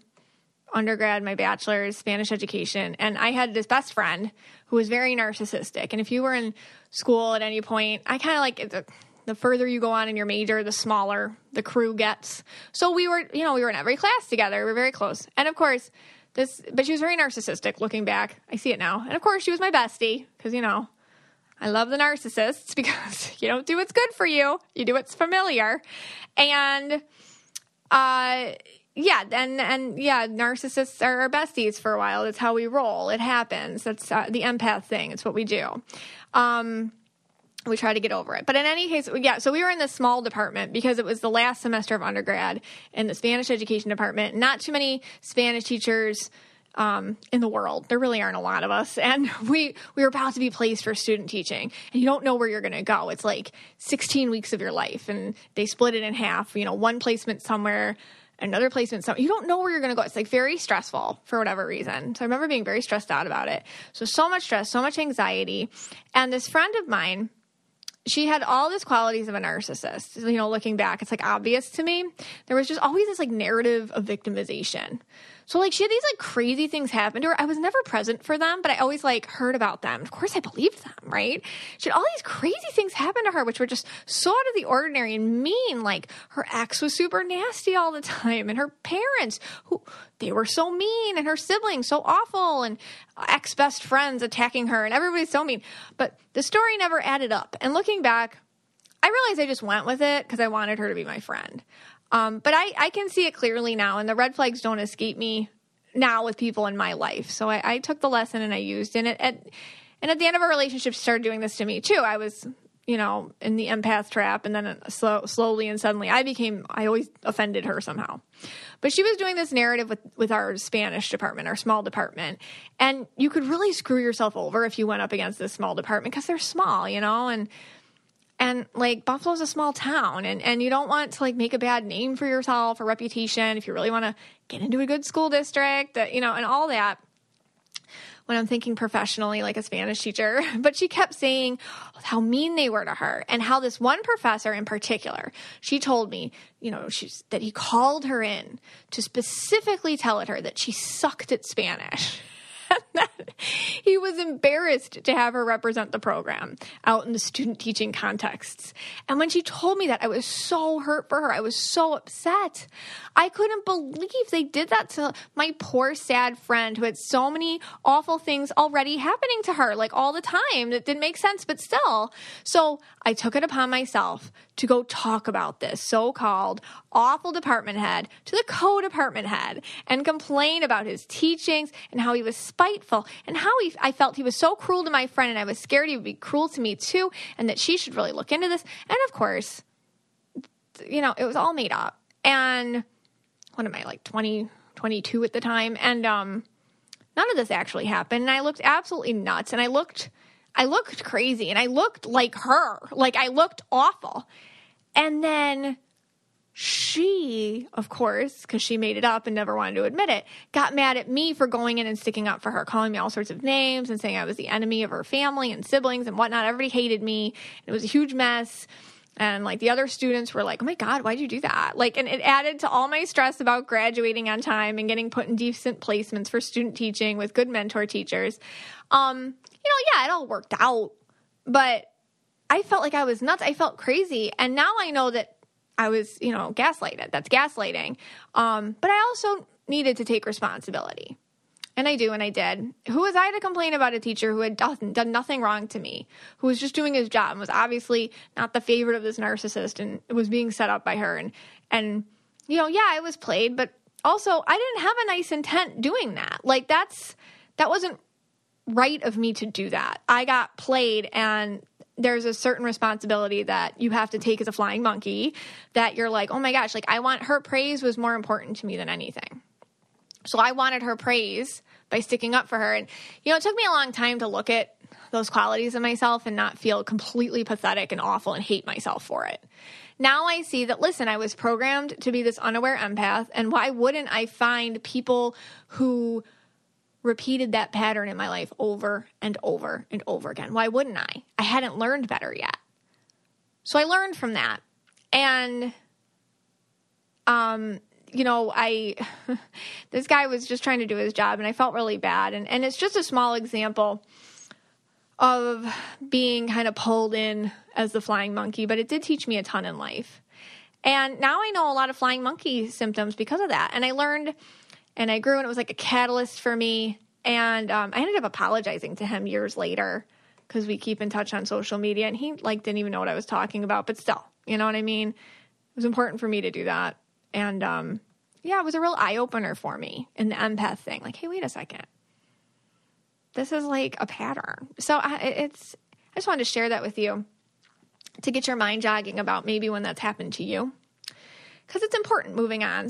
undergrad, my bachelor's, Spanish education, and I had this best friend who was very narcissistic. And if you were in school at any point, I kind of like the, the further you go on in your major, the smaller the crew gets. So we were, you know, we were in every class together. We were very close. And of course, this, but she was very narcissistic looking back. I see it now. And of course, she was my bestie because, you know, I love the narcissists [laughs] because you don't do what's good for you, you do what's familiar. And, uh, yeah, and and yeah, narcissists are our besties for a while. That's how we roll. It happens. That's uh, the empath thing. It's what we do. Um, we try to get over it. But in any case, yeah, so we were in this small department because it was the last semester of undergrad in the Spanish education department. Not too many Spanish teachers um, in the world. There really aren't a lot of us, and [laughs] we we were about to be placed for student teaching, and you don't know where you're going to go. It's like 16 weeks of your life, and they split it in half. You know, one placement somewhere another placement. So you don't know where you're going to go. It's like very stressful for whatever reason. So I remember being very stressed out about it. So, so much stress, so much anxiety. And this friend of mine, she had all these qualities of a narcissist. You know, looking back, it's like obvious to me. There was just always this like narrative of victimization. So like she had these like crazy things happen to her. I was never present for them, but I always like heard about them. Of course I believed them, right? She had all these crazy things happen to her, which were just so out of the ordinary and mean. Like her ex was super nasty all the time and her parents who they were so mean and her siblings so awful and ex best friends attacking her and everybody's so mean. But the story never added up. And looking back, I realized I just went with it because I wanted her to be my friend. Um, but I, I can see it clearly now, and the red flags don't escape me now with people in my life. So I, I took the lesson and I used and it. At, and at the end of our relationship, started doing this to me too. I was, you know, in the empath trap, and then slow, slowly and suddenly, I became. I always offended her somehow. But she was doing this narrative with with our Spanish department, our small department, and you could really screw yourself over if you went up against this small department because they're small, you know, and and like buffalo's a small town and, and you don't want to like make a bad name for yourself or reputation if you really want to get into a good school district that you know and all that when I'm thinking professionally, like a Spanish teacher, [laughs] but she kept saying how mean they were to her and how this one professor in particular, she told me, you know, she's that he called her in to specifically tell her that she sucked at Spanish. [laughs] [laughs] he was embarrassed to have her represent the program out in the student teaching contexts. And when she told me that, I was so hurt for her. I was so upset. I couldn't believe they did that to my poor, sad friend who had so many awful things already happening to her, like all the time. That didn't make sense, but still. So I took it upon myself to go talk about this so called awful department head to the co department head and complain about his teachings and how he was spiteful and how he, I felt he was so cruel to my friend and I was scared he would be cruel to me too and that she should really look into this. And of course, you know, it was all made up. And what am I, like 20, 22 at the time? And um, none of this actually happened. And I looked absolutely nuts and I looked. I looked crazy and I looked like her. Like I looked awful. And then she, of course, because she made it up and never wanted to admit it, got mad at me for going in and sticking up for her, calling me all sorts of names and saying I was the enemy of her family and siblings and whatnot. Everybody hated me. It was a huge mess. And like the other students were like, oh my God, why'd you do that? Like, and it added to all my stress about graduating on time and getting put in decent placements for student teaching with good mentor teachers. Um, you know, yeah, it all worked out, but I felt like I was nuts. I felt crazy. And now I know that I was, you know, gaslighted. That's gaslighting. Um, but I also needed to take responsibility. And I do, and I did. Who was I to complain about a teacher who had done, done nothing wrong to me, who was just doing his job and was obviously not the favorite of this narcissist and was being set up by her? And, and, you know, yeah, I was played, but also I didn't have a nice intent doing that. Like, that's, that wasn't right of me to do that. I got played, and there's a certain responsibility that you have to take as a flying monkey that you're like, oh my gosh, like I want her praise was more important to me than anything. So I wanted her praise by sticking up for her. And, you know, it took me a long time to look at those qualities in myself and not feel completely pathetic and awful and hate myself for it. Now I see that, listen, I was programmed to be this unaware empath. And why wouldn't I find people who repeated that pattern in my life over and over and over again. Why wouldn't I? I hadn't learned better yet. So I learned from that. And um you know, I [laughs] this guy was just trying to do his job and I felt really bad and and it's just a small example of being kind of pulled in as the flying monkey, but it did teach me a ton in life. And now I know a lot of flying monkey symptoms because of that. And I learned and I grew, and it was like a catalyst for me. And um, I ended up apologizing to him years later because we keep in touch on social media, and he like didn't even know what I was talking about, but still, you know what I mean. It was important for me to do that, and um, yeah, it was a real eye opener for me in the empath thing. Like, hey, wait a second, this is like a pattern. So I, it's I just wanted to share that with you to get your mind jogging about maybe when that's happened to you because it's important moving on.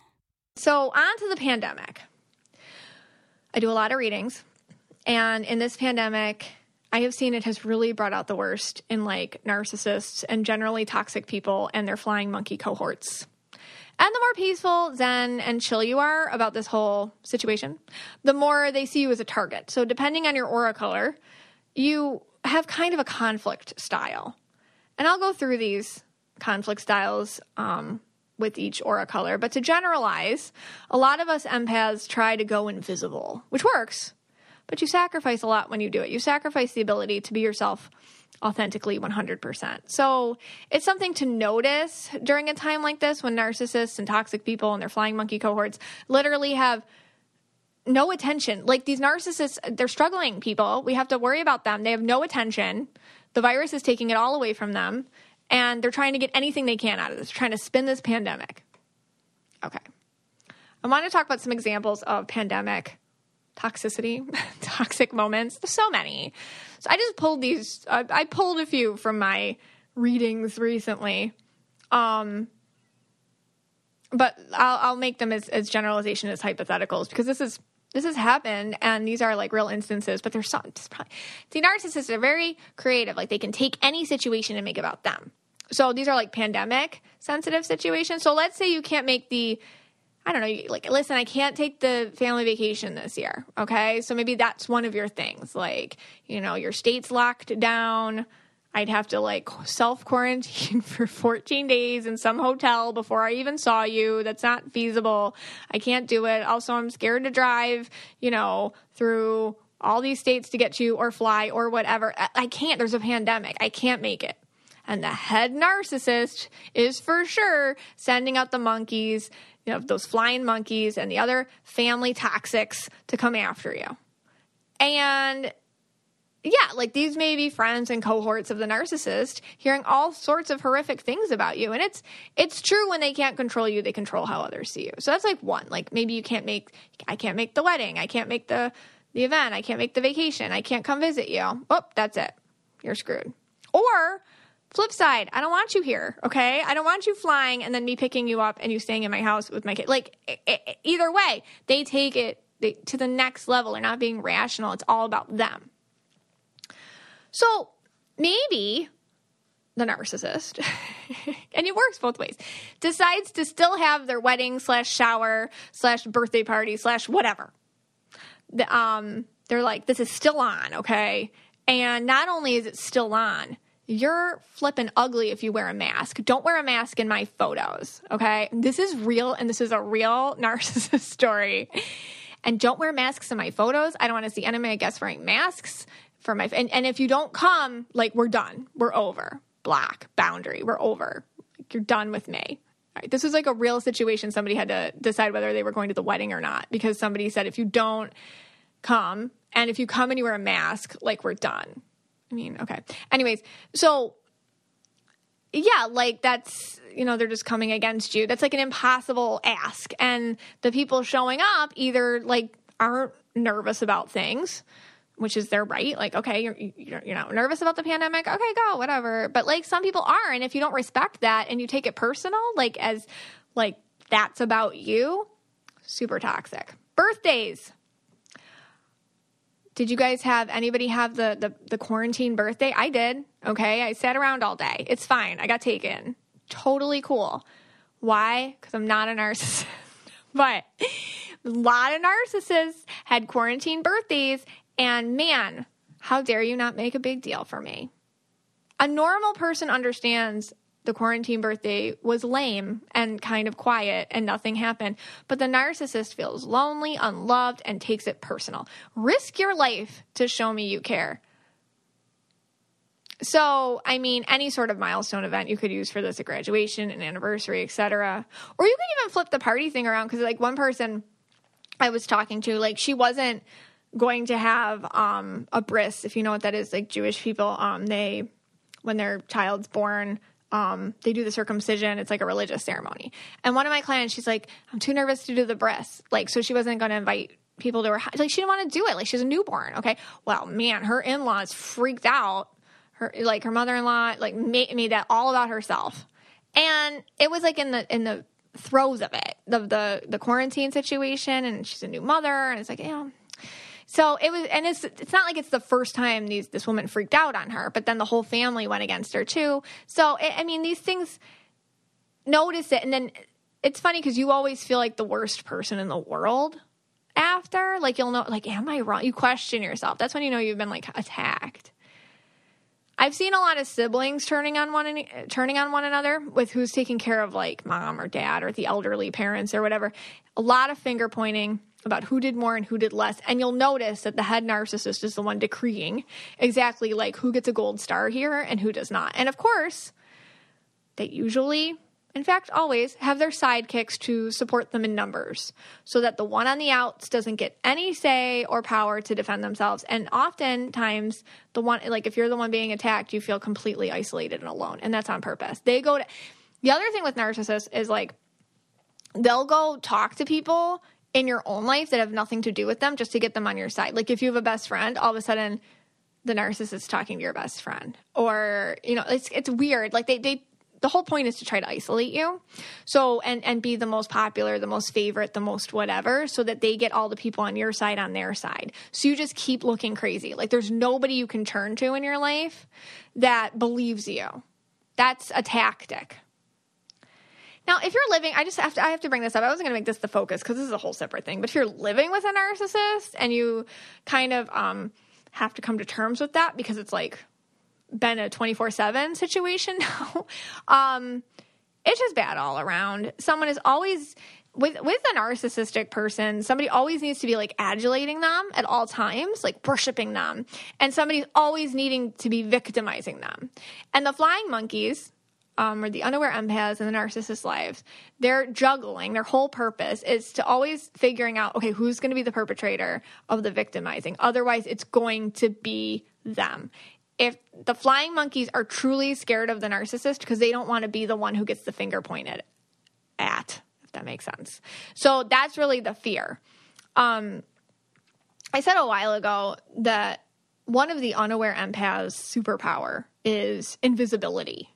So, on to the pandemic. I do a lot of readings, and in this pandemic, I have seen it has really brought out the worst in like narcissists and generally toxic people and their flying monkey cohorts. And the more peaceful, zen, and chill you are about this whole situation, the more they see you as a target. So, depending on your aura color, you have kind of a conflict style. And I'll go through these conflict styles um, with each aura color, but to generalize, a lot of us empaths try to go invisible, which works, but you sacrifice a lot when you do it. You sacrifice the ability to be yourself authentically 100%. So it's something to notice during a time like this when narcissists and toxic people and their flying monkey cohorts literally have no attention. Like these narcissists, they're struggling people. We have to worry about them. They have no attention. The virus is taking it all away from them, and they're trying to get anything they can out of this, trying to spin this pandemic. Okay. I want to talk about some examples of pandemic toxicity, [laughs] toxic moments. There's so many. So I just pulled these, I, I pulled a few from my readings recently. Um, but I'll, I'll make them as, as generalization as hypotheticals because this is this has happened and these are like real instances but there's some probably, the narcissists are very creative like they can take any situation and make about them so these are like pandemic sensitive situations so let's say you can't make the i don't know like listen i can't take the family vacation this year okay so maybe that's one of your things like you know your state's locked down I'd have to like self quarantine [laughs] for 14 days in some hotel before I even saw you. That's not feasible. I can't do it. Also, I'm scared to drive, you know, through all these states to get to you or fly or whatever. I can't. There's a pandemic. I can't make it. And the head narcissist is for sure sending out the monkeys, you know, those flying monkeys and the other family toxics to come after you. And yeah, like these may be friends and cohorts of the narcissist hearing all sorts of horrific things about you. And it's it's true when they can't control you, they control how others see you. So that's like one. Like maybe you can't make I can't make the wedding, I can't make the the event, I can't make the vacation, I can't come visit you. Oh, that's it. You're screwed. Or flip side, I don't want you here, okay? I don't want you flying and then me picking you up and you staying in my house with my kid. Like either way, they take it to the next level. They're not being rational. It's all about them. So maybe the narcissist, [laughs] and it works both ways, decides to still have their wedding slash shower slash birthday party slash whatever. The, um, they're like, this is still on, okay? And not only is it still on, you're flipping ugly if you wear a mask. Don't wear a mask in my photos, okay? This is real, and this is a real [laughs] narcissist story. And don't wear masks in my photos. I don't want to see enemy guests wearing masks for my and, and if you don't come like we're done we're over black boundary we're over you're done with me Right. This was like a real situation. Somebody had to decide whether they were going to the wedding or not because somebody said, if you don't come and if you come and you wear a mask, like we're done. I mean, okay. Anyways, so yeah, like that's, you know, they're just coming against you. That's like an impossible ask. And the people showing up either like aren't nervous about things which is their right. Like, okay, you're, you're not nervous about the pandemic. Okay, go, whatever. But like some people are. And if you don't respect that and you take it personal, like as like that's about you, super toxic. Birthdays. Did you guys have anybody have the, the, the quarantine birthday? I did. Okay. I sat around all day. It's fine. I got taken. Totally cool. Why? Because I'm not a narcissist. [laughs] but a lot of narcissists had quarantine birthdays and man, how dare you not make a big deal for me? A normal person understands the quarantine birthday was lame and kind of quiet and nothing happened. But the narcissist feels lonely, unloved, and takes it personal. Risk your life to show me you care. So, I mean, any sort of milestone event you could use for this, a graduation, an anniversary, etc. Or you could even flip the party thing around because, like, one person I was talking to, like, she wasn't going to have um, a bris, if you know what that is, like Jewish people, um, they when their child's born, um, they do the circumcision. It's like a religious ceremony. And one of my clients, she's like, I'm too nervous to do the bris. Like, so she wasn't going to invite people to her house. Like, she didn't want to do it. Like, she's a newborn. Okay. Well, man, her in laws freaked out. Her, like, her mother in law, like, made, made that all about herself. And it was like in the, in the, throes of it, the, the, the quarantine situation. And she's a new mother. And it's like, know, so it was, and it's it's not like it's the first time these this woman freaked out on her, but then the whole family went against her too. So it, I mean, these things notice it, and then it's funny because you always feel like the worst person in the world after. Like you'll know, like, am I wrong? You question yourself. That's when you know you've been like attacked. I've seen a lot of siblings turning on one turning on one another with who's taking care of like mom or dad or the elderly parents or whatever. A lot of finger pointing about who did more and who did less. And you'll notice that the head narcissist is the one decreeing exactly like who gets a gold star here and who does not. And of course, they usually, in fact, always have their sidekicks to support them in numbers so that the one on the outs doesn't get any say or power to defend themselves. And oftentimes, the one, like if you're the one being attacked, you feel completely isolated and alone. And that's on purpose. They go to, the other thing with narcissists is like, they'll go talk to people in your own life that have nothing to do with them just to get them on your side. Like if you have a best friend, all of a sudden the narcissist is talking to your best friend. Or, you know, it's it's weird. Like they they the whole point is to try to isolate you. So and and be the most popular, the most favorite, the most whatever so that they get all the people on your side on their side. So you just keep looking crazy. Like there's nobody you can turn to in your life that believes you. That's a tactic. Now, if you're living, I just have to, I have to bring this up. I wasn't going to make this the focus because this is a whole separate thing. But if you're living with a narcissist and you kind of um, have to come to terms with that because it's like been a 24 7 situation [laughs] now, um, it's just bad all around. Someone is always, with with a narcissistic person, somebody always needs to be like adulating them at all times, like worshiping them, and somebody's always needing to be victimizing them. And the flying monkeys, um, or the unaware empaths in the narcissist lives, they're juggling. Their whole purpose is to always figuring out, okay, who's going to be the perpetrator of the victimizing. Otherwise, it's going to be them. If the flying monkeys are truly scared of the narcissist because they don't want to be the one who gets the finger pointed at, if that makes sense. So that's really the fear. Um, I said a while ago that one of the unaware empaths' superpower is invisibility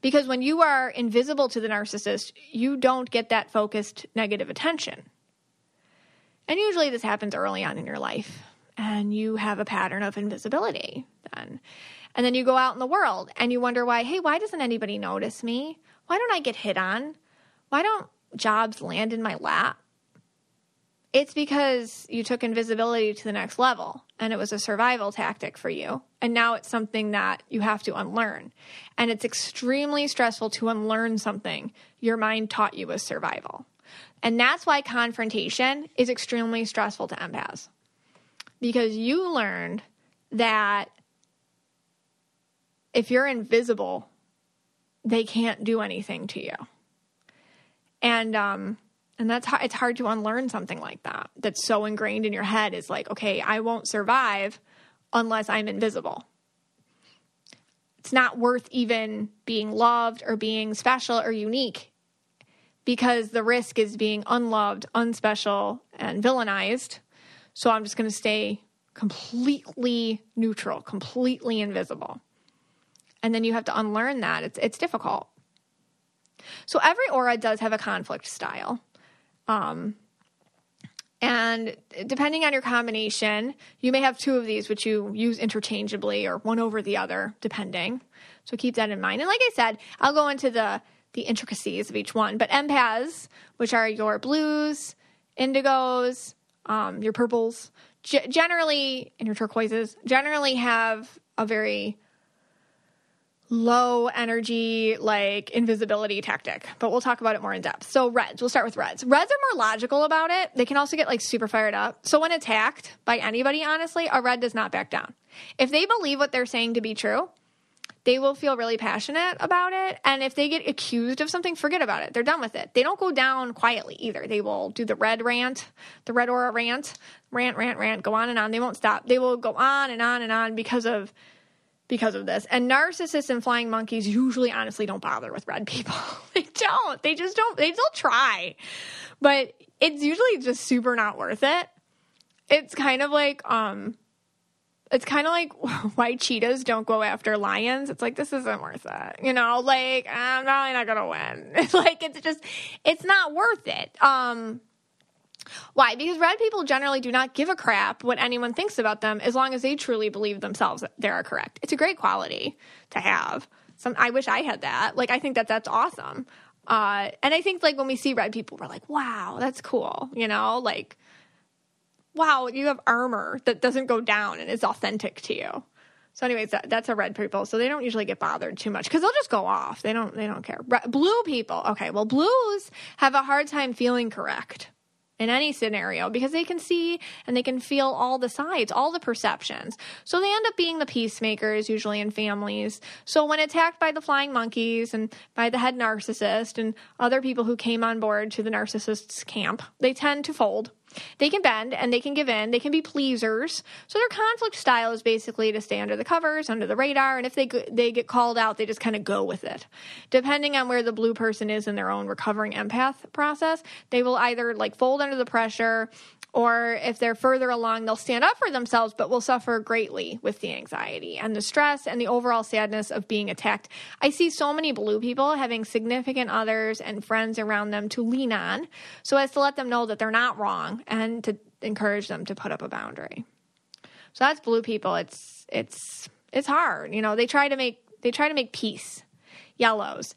because when you are invisible to the narcissist, you don't get that focused negative attention. And usually this happens early on in your life, and you have a pattern of invisibility then. And then you go out in the world and you wonder why, hey, why doesn't anybody notice me? Why don't I get hit on? Why don't jobs land in my lap? It's because you took invisibility to the next level and it was a survival tactic for you. And now it's something that you have to unlearn. And it's extremely stressful to unlearn something your mind taught you was survival. And that's why confrontation is extremely stressful to empaths. Because you learned that if you're invisible, they can't do anything to you. And um and that's how it's hard to unlearn something like that. That's so ingrained in your head is like, okay, I won't survive unless I'm invisible. It's not worth even being loved or being special or unique because the risk is being unloved, unspecial, and villainized. So I'm just going to stay completely neutral, completely invisible. And then you have to unlearn that. It's it's difficult. So every aura does have a conflict style. Um, and depending on your combination, you may have two of these, which you use interchangeably or one over the other, depending. So keep that in mind. And like I said, I'll go into the the intricacies of each one. But empaths, which are your blues, indigos, um, your purples, g- generally, and your turquoises, generally have a very low energy, like invisibility tactic, but we'll talk about it more in depth. So, reds, we'll start with reds. Reds are more logical about it. They can also get like super fired up. So, when attacked by anybody, honestly, a red does not back down. If they believe what they're saying to be true, they will feel really passionate about it. And if they get accused of something, forget about it. They're done with it. They don't go down quietly either. They will do the red rant, the red aura rant, rant, rant, rant, go on and on. They won't stop. They will go on and on and on because of because of this. And narcissists and flying monkeys usually honestly don't bother with red people. [laughs] they don't. They just don't. They still try. But it's usually just super not worth it. It's kind of like um it's kind of like [laughs] why cheetahs don't go after lions. It's like this isn't worth it. You know, like I'm probably not going to win. It's [laughs] like it's just it's not worth it. Um why? Because red people generally do not give a crap what anyone thinks about them as long as they truly believe themselves that they are correct. It's a great quality to have. Some I wish I had that. Like I think that that's awesome. Uh, and I think like when we see red people, we're like, wow, that's cool. You know, like, wow, you have armor that doesn't go down and is authentic to you. So, anyways, that, that's a red people. So they don't usually get bothered too much because they'll just go off. They don't. They don't care. Re- blue people. Okay. Well, blues have a hard time feeling correct in any scenario because they can see and they can feel all the sides, all the perceptions. So they end up being the peacemakers, usually in families. So when attacked by the flying monkeys and by the head narcissist and other people who came on board to the narcissist's camp, they tend to fold they can bend and they can give in. They can be pleasers. So their conflict style is basically to stay under the covers, under the radar, and if they they get called out, they just kind of go with it. Depending on where the blue person is in their own recovering empath process, they will either like fold under the pressure or if they're further along, they'll stand up for themselves, but will suffer greatly with the anxiety and the stress and the overall sadness of being attacked. I see so many blue people having significant others and friends around them to lean on so as to let them know that they're not wrong and to encourage them to put up a boundary. So that's blue people. It's it's it's hard. You know, they try to make they try to make peace. Yellows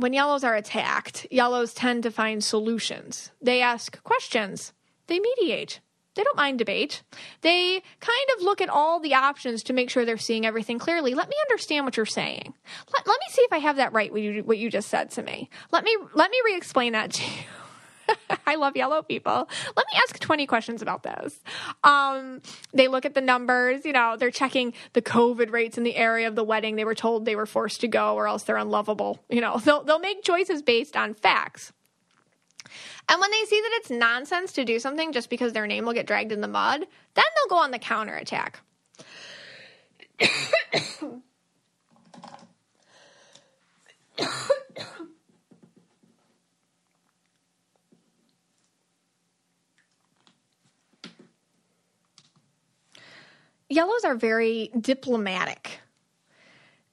when yellows are attacked, yellows tend to find solutions. They ask questions. They mediate. They don't mind debate. They kind of look at all the options to make sure they're seeing everything clearly. Let me understand what you're saying. Let, let me see if I have that right, what you, what you just said to me. Let me, let me re explain that to you. I love yellow people. Let me ask 20 questions about this. Um, they look at the numbers, you know, they're checking the COVID rates in the area of the wedding. They were told they were forced to go or else they're unlovable. You know, they'll, they'll make choices based on facts. And when they see that it's nonsense to do something just because their name will get dragged in the mud, then they'll go on the counterattack. Yellows are very diplomatic.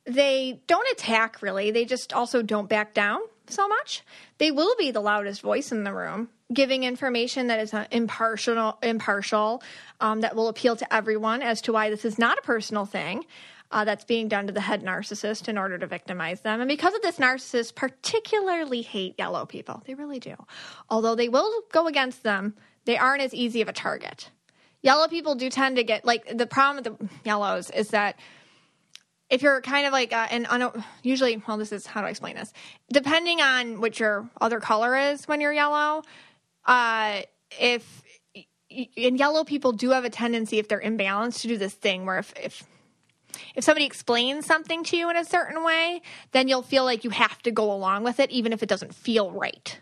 They don't attack really, they just also don't back down so much. They will be the loudest voice in the room, giving information that is impartial, impartial um, that will appeal to everyone as to why this is not a personal thing. Uh, that's being done to the head narcissist in order to victimize them. And because of this, narcissists particularly hate yellow people. They really do. Although they will go against them, they aren't as easy of a target yellow people do tend to get like the problem with the yellows is that if you're kind of like uh, and usually well this is how do i explain this? Depending on what your other color is when you're yellow uh if and yellow people do have a tendency if they're imbalanced to do this thing where if if if somebody explains something to you in a certain way then you'll feel like you have to go along with it even if it doesn't feel right.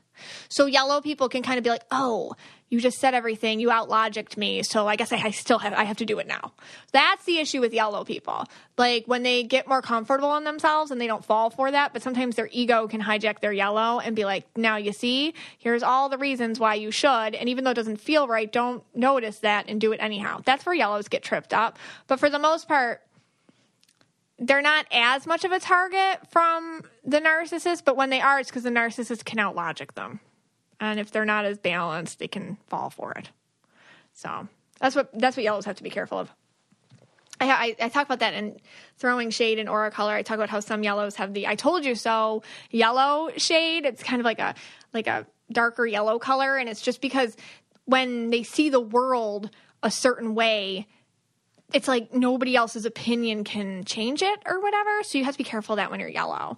So yellow people can kind of be like, oh, you just said everything, you outlogicked me, so I guess I, I, still have I have to do it now. That's the issue with yellow people. Like when they get more comfortable in themselves and they don't fall for that, but sometimes their ego can hijack their yellow and be like, now you see, here's all the reasons why you should, and even though it doesn't feel right, don't notice that and do it anyhow. That's where yellows get tripped up. But for the most part, they're not as much of a target from the narcissist, but when they are, it's because the narcissist can out logic them. And if they're not as balanced, they can fall for it. So that's what that's what yellows have to be careful of. I, I, I, talk about that in throwing shade and aura color. I talk about how some yellows have the "I told you so" yellow shade. It's kind of like a like a darker yellow color, and it's just because when they see the world a certain way, it's like nobody else's opinion can change it or whatever. So you have to be careful that when you're yellow.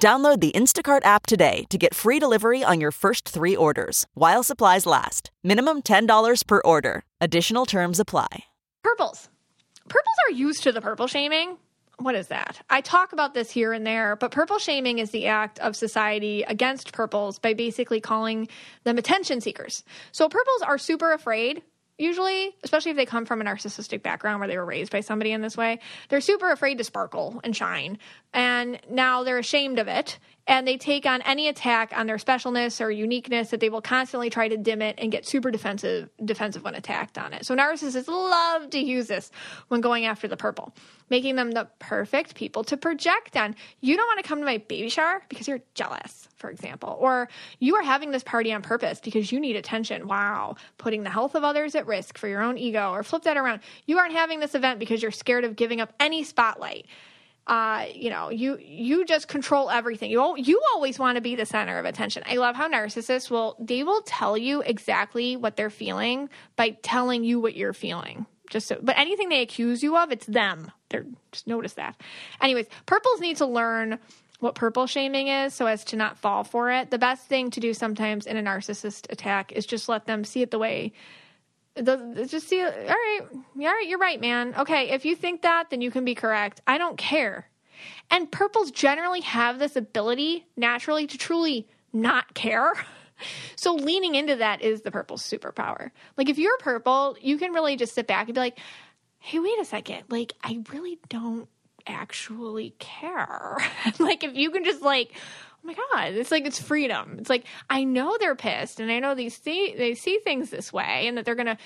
Download the Instacart app today to get free delivery on your first three orders while supplies last. Minimum $10 per order. Additional terms apply. Purples. Purples are used to the purple shaming. What is that? I talk about this here and there, but purple shaming is the act of society against purples by basically calling them attention seekers. So purples are super afraid usually, especially if they come from a narcissistic background where they were raised by somebody in this way, they're super afraid to sparkle and shine. And now they're ashamed of it. And they take on any attack on their specialness or uniqueness that they will constantly try to dim it and get super defensive defensive when attacked on it. So narcissists love to use this when going after the purple, making them the perfect people to project on. You don't want to come to my baby shower because you're jealous, for example, or you are having this party on purpose because you need attention. Wow, putting the health of others at risk for your own ego, or flip that around. You aren't having this event because you're scared of giving up any spotlight uh, you know, you you just control everything. You you always want to be the center of attention. I love how narcissists will they will tell you exactly what they're feeling by telling you what you're feeling. Just so, but anything they accuse you of, it's them. They're just notice that. Anyways, purples need to learn what purple shaming is so as to not fall for it. The best thing to do sometimes in a narcissist attack is just let them see it the way just see, all right, all right, you're right, man. Okay, if you think that, then you can be correct. I don't care. And purples generally have this ability naturally to truly not care. [laughs] So leaning into that is the purple superpower. Like if you're purple, you can really just sit back and be like, hey, wait a second. Like, I really don't actually care. [laughs] like if you can just like oh my god. It's like it's freedom. It's like i know they're pissed and i know they see they see things this way and that they're gonna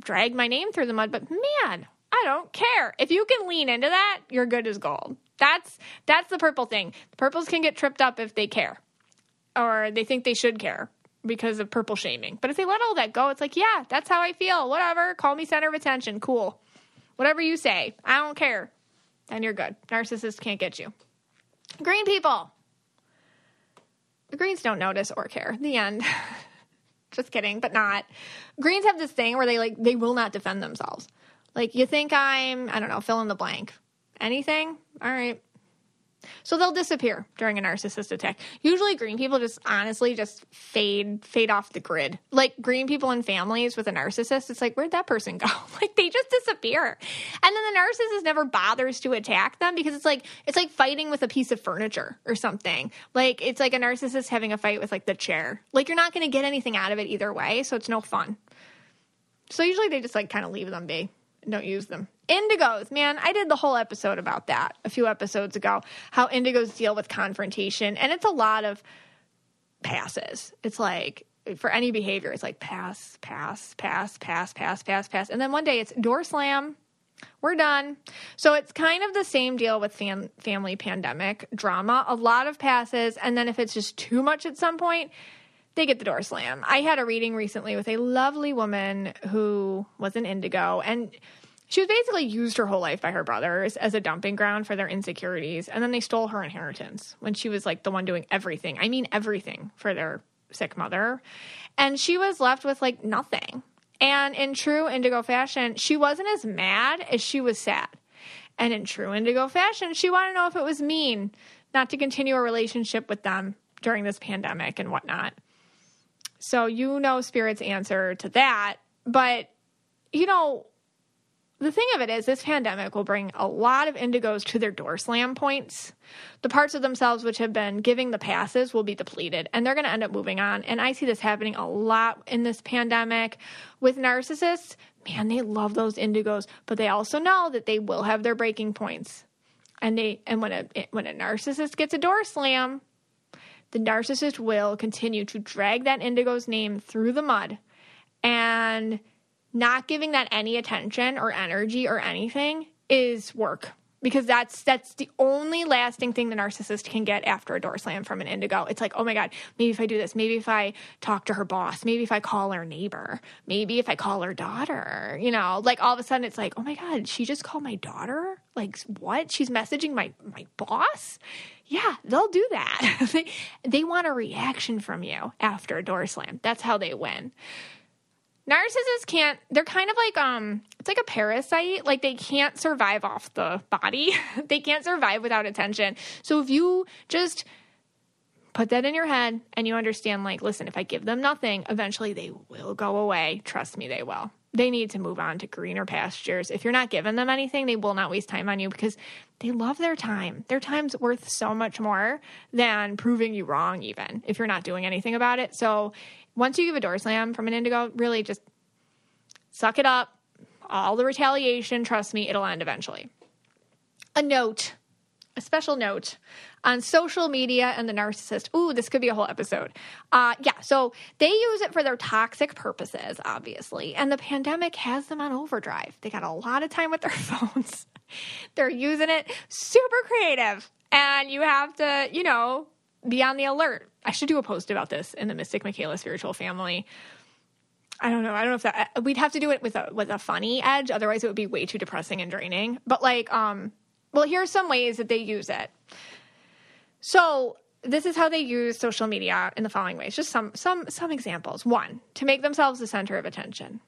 drag my name through the mud but man i don't care. If you can lean into that you're good as gold. That's that's the purple thing. The purples can get tripped up if they care or they think they should care because of purple shaming. But if they let all that go it's like yeah that's how i feel. Whatever. Call me center of attention. Cool. Whatever you say. I don't care. Then you're good. Narcissists can't get you. Green people the Greens don't notice or care. The end. [laughs] Just kidding, but not. Greens have this thing where they like they will not defend themselves. Like you think I'm, I don't know, fill in the blank. Anything? All right. So they'll disappear during a narcissist attack. Usually green people just honestly just fade fade off the grid. Like green people in families with a narcissist, it's like where'd that person go? [laughs] like they just disappear. And then the narcissist never bothers to attack them because it's like it's like fighting with a piece of furniture or something. Like it's like a narcissist having a fight with like the chair. Like you're not going to get anything out of it either way, so it's no fun. So usually they just like kind of leave them be don't use them. Indigos, man, I did the whole episode about that a few episodes ago, how indigos deal with confrontation. And it's a lot of passes. It's like, for any behavior, it's like pass, pass, pass, pass, pass, pass, pass. And then one day it's door slam. We're done. So it's kind of the same deal with fam- family pandemic drama. A lot of passes. And then if it's just too much at some point, they get the door slam. I had a reading recently with a lovely woman who was an indigo and she was basically used her whole life by her brothers as a dumping ground for their insecurities. And then they stole her inheritance when she was like the one doing everything. I mean, everything for their sick mother. And she was left with like nothing. And in true indigo fashion, she wasn't as mad as she was sad. And in true indigo fashion, she wanted to know if it was mean not to continue a relationship with them during this pandemic and whatnot. So you know Spirit's answer to that. But, you know, the thing of it is, this pandemic will bring a lot of indigos to their door slam points. The parts of themselves which have been giving the passes will be depleted and they're going to end up moving on. And I see this happening a lot in this pandemic with narcissists. Man, they love those indigos, but they also know that they will have their breaking points. And they and when a when a narcissist gets a door slam, the narcissist will continue to drag that indigo's name through the mud and not giving that any attention or energy or anything is work because that's that's the only lasting thing the narcissist can get after a door slam from an indigo. It's like, oh my god, maybe if I do this, maybe if I talk to her boss, maybe if I call her neighbor, maybe if I call her daughter, you know, like all of a sudden it's like, oh my god, she just called my daughter. Like what? She's messaging my my boss. Yeah, they'll do that. [laughs] they, they want a reaction from you after a door slam. That's how they win narcissists can't they're kind of like um it's like a parasite. Like they can't survive off the body. [laughs] They can't survive without attention. So if you just put that in your head and you understand like listen if i give them nothing eventually they will go away. Trust me they will. They need to move on to greener pastures. If you're not giving them anything they will not waste time on you because they love their time. Their time's worth so much more than proving you wrong even if you're not doing anything about it. So once you give a door slam from an indigo, really just suck it up. All the retaliation, trust me, it'll end eventually. A note a special note on social media and the narcissist. Ooh, this could be a whole episode. Uh, yeah, so they use it for their toxic purposes, obviously, and the pandemic has them on overdrive. They got a lot of time with their [laughs] phones. They're using it super creative, and you have to, you know, be on the alert. I should do a post about this in the Mystic Michaela Spiritual Family. I don't know. I don't know if that we'd have to do it with a with a funny edge. Otherwise, it would be way too depressing and draining. But like, um, well, here's some ways that they use it. So this is how they use social media in the following ways. Just some some some examples. One, to make themselves the center of attention.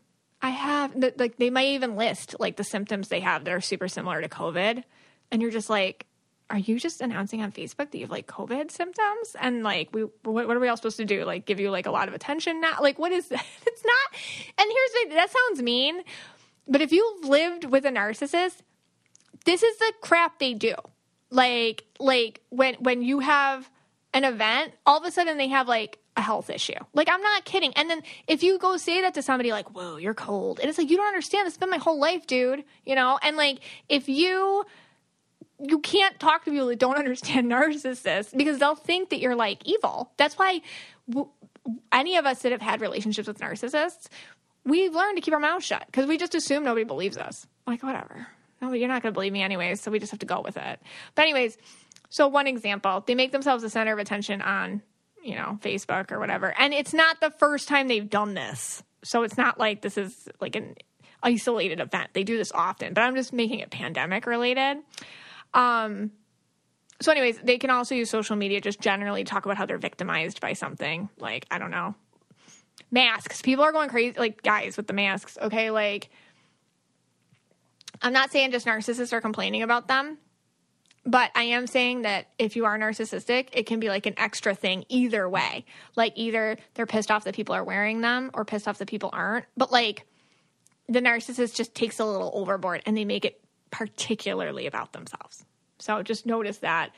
I have like they might even list like the symptoms they have that are super similar to COVID, and you're just like, are you just announcing on Facebook that you have like COVID symptoms? And like, we, what, what, are we all supposed to do? Like, give you like a lot of attention now? Like, what is that? [laughs] It's not. And here's the, that sounds mean, but if you've lived with a narcissist, this is the crap they do. Like, like when when you have an event, all of a sudden they have like a health issue. Like, I'm not kidding. And then if you go say that to somebody, like, whoa, you're cold. And it's like, you don't understand. It's been my whole life, dude. You know? And like, if you you can't talk to people that don't [laughs] understand narcissists because they'll think that you're like evil. That's why w- any of us that have had relationships with narcissists, we've learned to keep our mouth shut because we just assume nobody believes us. Like, whatever. No, you're not going to believe me anyways, so we just have to go with it. But, anyways, so one example, they make themselves the center of attention on, you know, Facebook or whatever. And it's not the first time they've done this. So it's not like this is like an isolated event. They do this often, but I'm just making it pandemic related. Um, so, anyways, they can also use social media just generally talk about how they're victimized by something. Like, I don't know, masks. People are going crazy, like guys with the masks. Okay, like I'm not saying just narcissists are complaining about them, but I am saying that if you are narcissistic, it can be like an extra thing either way. Like either they're pissed off that people are wearing them or pissed off that people aren't. But like the narcissist just takes a little overboard and they make it particularly about themselves. So just notice that.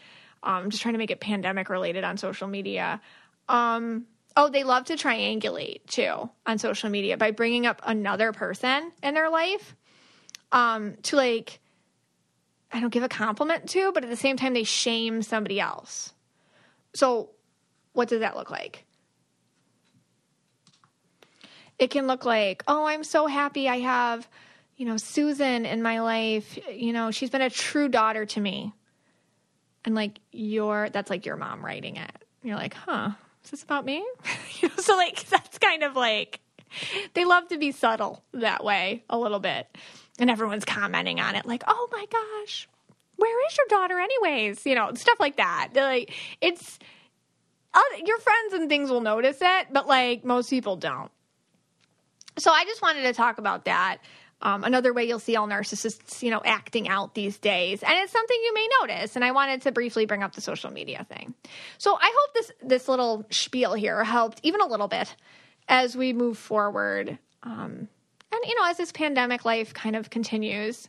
Um, just trying to make it pandemic related on social media. Um, oh, they love to triangulate too on social media by bringing up another person in their life um, to like, I don't give a compliment to, but at the same time, they shame somebody else. So, what does that look like? It can look like, oh, I'm so happy I have you know, Susan in my life, you know, she's been a true daughter to me. And like your that's like your mom writing it. You're like, huh, is this about me? [laughs] you know, so like [laughs] that's kind of like they love to be subtle that way a little bit. And everyone's commenting on it, like, oh my gosh, where is your daughter anyways? You know, stuff like that. They're like it's uh, your friends and things will notice it, but like most people don't. So I just wanted to talk about that um, another way you'll see all narcissists, you know, acting out these days, and it's something you may notice. And I wanted to briefly bring up the social media thing. So I hope this this little spiel here helped even a little bit as we move forward. Um, and you know, as this pandemic life kind of continues,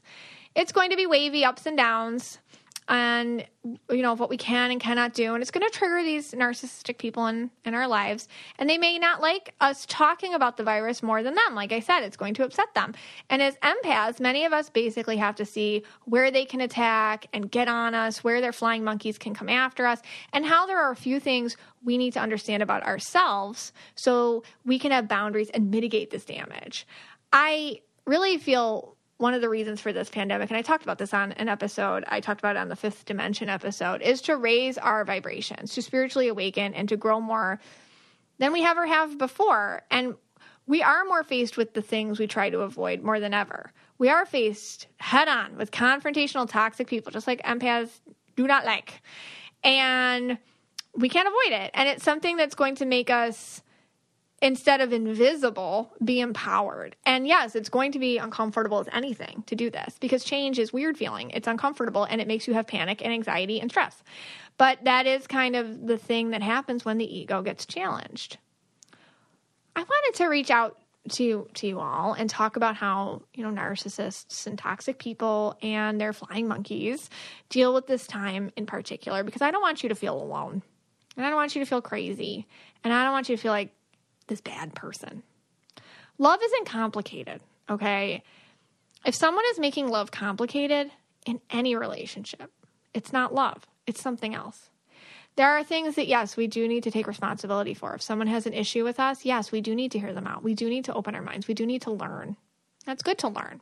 it's going to be wavy ups and downs and you know what we can and cannot do. And it's going to trigger these narcissistic people in in our lives. And they may not like us talking about the virus more than them. Like i said it's going to upset them. And as empaths many of us basically have to see where they can attack and get on us where their flying monkeys can come after us and how there are a few things we need to understand about ourselves so we can have boundaries and mitigate this damage. I really feel one of the reasons for this pandemic, and I talked about this on an episode, I talked about it on the fifth dimension episode, is to raise our vibrations, to spiritually awaken and to grow more than we ever have before. And we are more faced with the things we try to avoid more than ever. We are faced head on with confrontational, toxic people, just like empaths do not like. And we can't avoid it. And it's something that's going to make us instead of invisible, be empowered. And yes, it's going to be uncomfortable as anything to do this because change is weird feeling. It's uncomfortable and it makes you have panic and anxiety and stress. But that is kind of the thing that happens when the ego gets challenged. I wanted to reach out to to you all and talk about how, you know, narcissists and toxic people and their flying monkeys deal with this time in particular because I don't want you to feel alone. And I don't want you to feel crazy. And I don't want you to feel like this bad person. Love isn't complicated, okay? If someone is making love complicated in any relationship, It's not love, it's something else. There are things that, yes, we do need to take responsibility for. If someone has an issue with us, yes, we do need to hear them out. We do need to open our minds. We do need to learn. That's good to learn.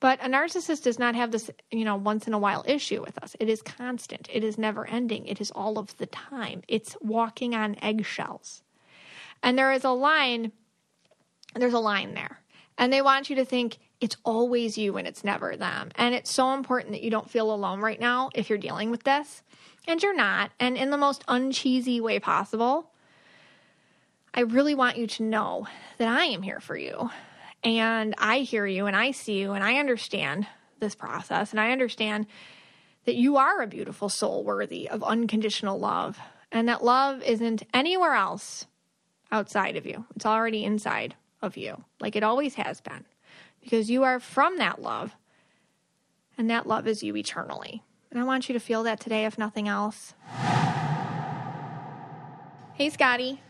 But a narcissist does not have this, you know, once in a while issue with us. It is constant. It is never ending. It is all of the time. It's walking on eggshells. And there is a line, there's a line there. And they want you to think it's always you and it's never them. And it's so important that you don't feel alone right now if you're dealing with this. And you're not. And in the most uncheesy way possible, I really want you to know that I am here for you. And I hear you and I see you and I understand this process. And I understand that you are a beautiful soul worthy of unconditional love. And that love isn't anywhere else outside of you, it's already inside of you, like it always has been. Because you are from that love. And that love is you eternally. And I want you to feel that today, if nothing else. Hey, Scotty.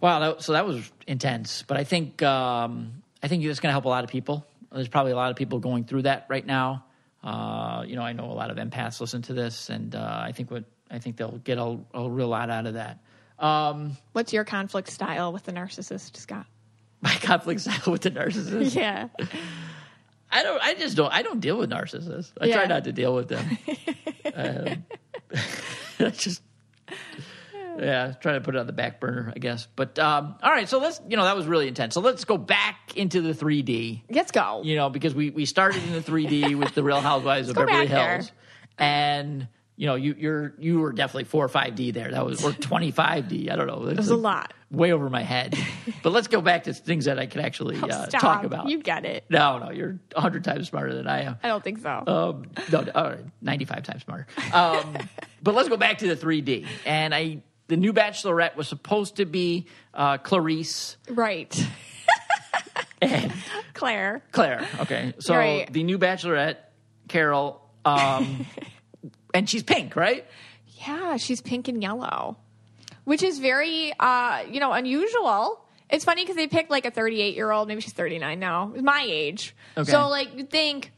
Wow, that, so that was intense. But I think um, I think it's going to help a lot of people. There's probably a lot of people going through that right now. Uh, you know, I know a lot of empaths listen to this, and uh, I think what I think they'll get a, a real lot out of that. Um, What's your conflict style with the narcissist, Scott? [laughs] my conflict style with the narcissist. Yeah. I don't. I just don't. I don't deal with narcissists. I try not to deal with them. [laughs] um, [laughs] I just. Yeah, try to put it on the back burner, I guess. But um, all right, so let's. You know, that was really intense. So let's go back into the 3D. Let's go. You know, because we we started in the 3D with the Real Housewives of Beverly back there. Hills, and you know, you you're you were definitely four or five D there. That was or [laughs] 25 D. I don't know. It was a lot. way over my head. [laughs] but let's go back to things that I can actually uh, talk about. You get it. No, no, you're 100 times smarter than I am. I don't think so. Um, no, right, 95 times smarter. Um, [laughs] but let's go back to the 3D. And I, the new Bachelorette was supposed to be uh, Clarice right. and Claire. Claire. Okay, so Right. the new Bachelorette, Carol, um, and she's pink, right? Yeah, she's pink and yellow, which is very, uh, you know, unusual. It's funny because they picked like a 38 year old. Maybe she's 39 now. My age. Okay. So like you think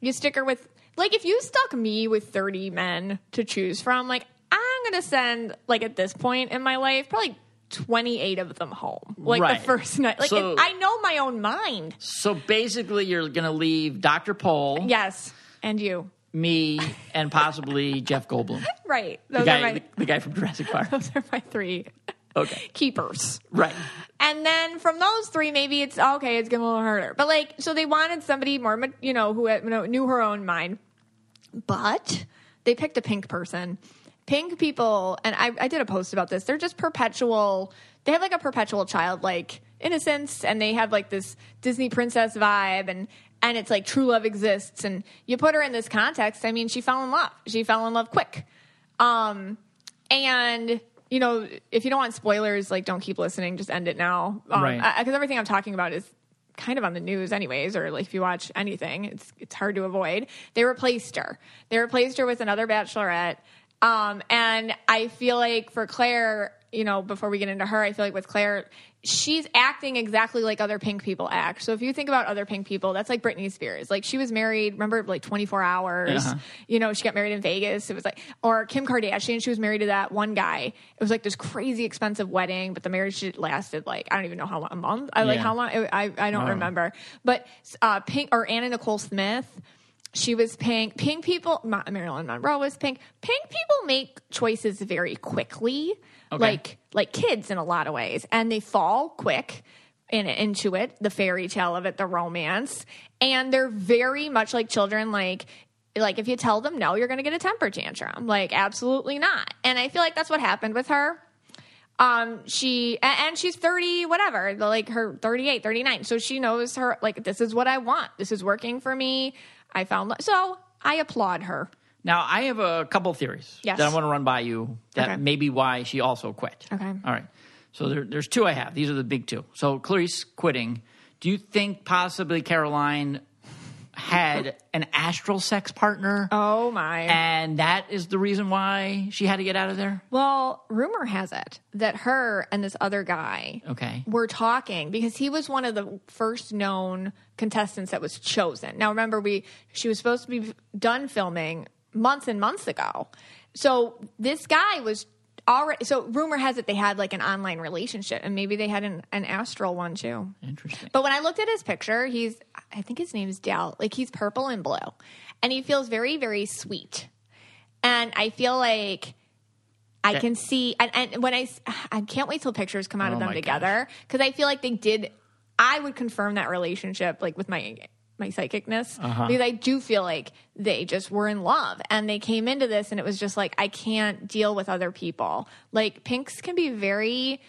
you stick her with like if you stuck me with 30 men to choose from, like I'm gonna send like at this point in my life probably 28 of them home. Like Right. the first night. Like So- I know my own mind. So basically, you're going to leave Dr. Pole, Yes, and you. Me, and possibly Jeff Goldblum, [laughs] Right. the guy, are my the, the guy from Jurassic Park. [laughs] those are my three Okay, keepers. right. And then from those three, maybe it's okay. It's getting a little harder. But like, so they wanted somebody more, you know, who had, you know, knew her own mind. But they picked a pink person. Pink people, and I, I did a post about this. They're just perpetual. They have like a perpetual childlike innocence, and they have like this Disney princess vibe, and and it's like true love exists. And you put her in this context. I mean, she fell in love. She fell in love quick. Um, and you know, if you don't want spoilers, like don't keep listening. Just end it now, um, Right. Because everything I'm talking about is kind of on the news, anyways. Or like if you watch anything, it's it's hard to avoid. They replaced her. They replaced her with another bachelorette. Um, and I feel like for Claire, you know, before we get into her, I feel like with Claire, she's acting exactly like other pink people act. So if you think about other pink people, that's like Britney Spears. Like she was married, remember, like 24 hours. Uh-huh. You know, she got married in Vegas. It was like, or Kim Kardashian, she was married to that one guy. It was like this crazy expensive wedding, but the marriage lasted like, I don't even know how long, a month. I like Yeah. how long, I, I don't Wow. remember. But uh, Pink, or Anna Nicole Smith, she was pink. Pink people, Ma- Marilyn Monroe was pink. Pink people make choices very quickly, Okay. like like kids in a lot of ways, and they fall quick in, into it, the fairy tale of it, the romance, and they're very much like children. Like like if you tell them no, you're going to get a temper tantrum. Like absolutely not. And I feel like that's what happened with her um she and she's 30 whatever like her 38 39 so she knows her like this is what i want this is working for me i found so i applaud her Now, I have a couple theories Yes. that I want to run by you that Okay. may be why she also quit. Okay. All right. So there, there's two I have. These are the big two. So Clarice quitting. Do you think possibly Caroline had [laughs] an astral sex partner? oh my And that is the reason why she had to get out of there? well rumor has it that her and this other guy Okay. were talking because he was one of the first known contestants that was chosen now remember we she was supposed to be done filming months and months ago. So this guy was already. So rumor has it they had like an online relationship, and maybe they had an, an astral one too. Interesting. But when I looked at his picture, he's I think his name is Dale. Like he's purple and blue. And he feels very, very sweet. And I feel like I can see and, and when I can't wait till pictures come out Oh of them together because I feel like they did I would confirm that relationship like with my my psychicness Uh-huh. because I do feel like they just were in love and they came into this and it was just like I can't deal with other people. Like pinks can be very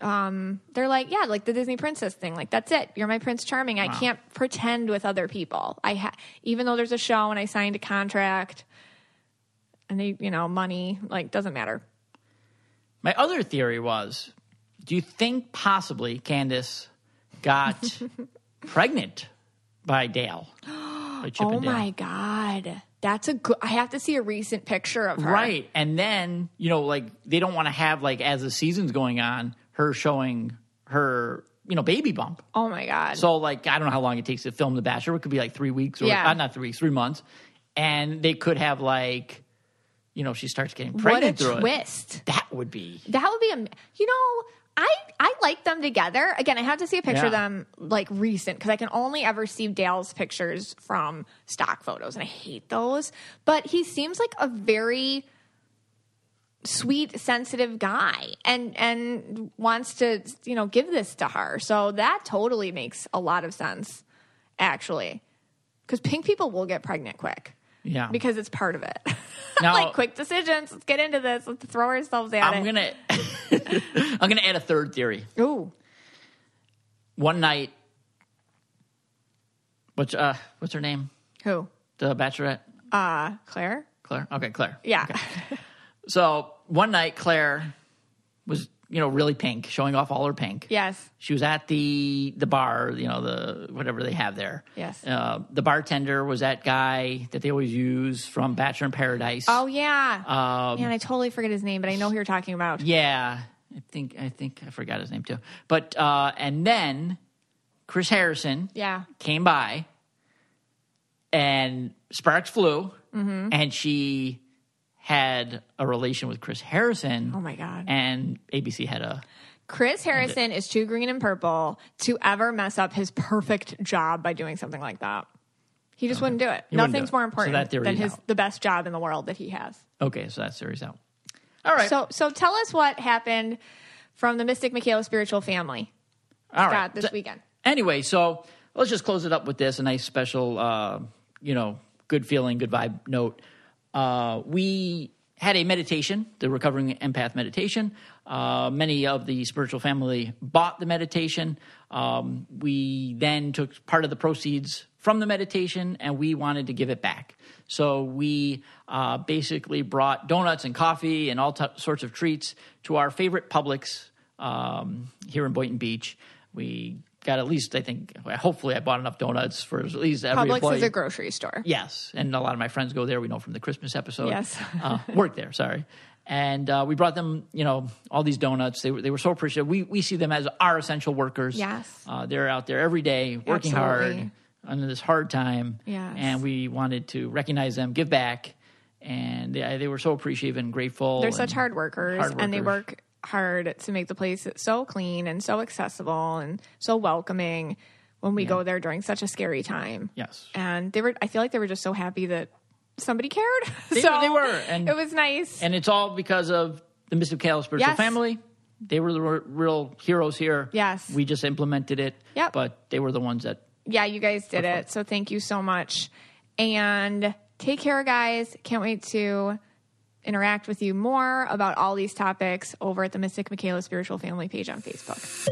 um they're like yeah like the disney princess thing like that's it. You're my prince charming. I can't pretend with other people. I ha- even though there's a show and i signed a contract and they you know money like doesn't matter. My other theory was do you think possibly Candace got [laughs] pregnant by Dale? By oh my god that's a good i have to see a recent picture of her Right. And then, you know, like they don't want to have like as the season's going on, her showing her, you know, baby bump. oh my god So like I don't know how long it takes to film The Bachelor. It could be like three weeks or Yeah. uh, not three weeks, three months. And they could have like, you know, she starts getting pregnant what a through it. twist That would be That would be, am- you know, I I like them together. Again, I have to see a picture of them like recent because I can only ever see Dale's pictures from stock photos, and I hate those. But he seems like a very sweet, sensitive guy, and and wants to you know give this to her. So that totally makes a lot of sense, actually, because pink people will get pregnant quick yeah. because it's part of it. [laughs] Now- like quick decisions. Let's get into this. Let's throw ourselves at I'm it. gonna [laughs] I'm gonna add a third theory. Ooh. One night what's uh what's her name? Who? The Bachelorette? Uh, Claire? Claire? Okay, Claire. Yeah. Okay. So one night Claire was, you know, really pink, showing off all her pink. yes. She was at the the bar, you know, the whatever they have there. Yes. Uh, the bartender was that guy that they always use from Bachelor in Paradise. Oh yeah. Um, Man, I totally forget his name, but I know who you're talking about. yeah. I think I think I forgot his name too. But uh, and then Chris Harrison Yeah. came by and Sparks flew Mm-hmm. and she had a relation with Chris Harrison. Oh my god. And ABC had a Chris Harrison is too green and purple to ever mess up his perfect job by doing something like that. He just wouldn't do it. He Nothing's do it. more So important that than his out. the best job in the world that he has. okay, so that series out. All right. So so tell us what happened from the Mystic Michaela spiritual family All right. Scott, this So- weekend. Anyway, so let's just close it up with this a nice special, uh, you know, good feeling, good vibe note. Uh, we had a meditation, the Recovering Empath meditation. Uh, many of the spiritual family bought the meditation. Um, we then took part of the proceeds from the meditation and we wanted to give it back. So we uh, basically brought donuts and coffee and all t- sorts of treats to our favorite Publix um, here in Boynton Beach. We got at least, I think, hopefully, I bought enough donuts for at least every Publix employee. is a grocery store. Yes, and a lot of my friends go there. We know from the Christmas episode. Yes. uh, work there. Sorry, and uh, we brought them, you know, all these donuts. They were they were so appreciative. We we see them as our essential workers. Yes. uh, they're out there every day working Absolutely. hard under this hard time. Yes. and we wanted to recognize them, give back, and they, they were so appreciative and grateful. They're and such hard workers, hard and they work hard to make the place so clean and so accessible and so welcoming when we go there during such a scary time. Yes. And they were I feel like they were just so happy that somebody cared. [laughs] They- so they were, and- it was nice. And it's all because of the Mystic Michaela spiritual Yes. family. They were the real heroes here. Yes. We just implemented it. Yep. But they were the ones that. yeah, you guys did it. So thank you so much. And take care, guys. Can't wait to interact with you more about all these topics over at the Mystic Michaela Spiritual Family page on Facebook.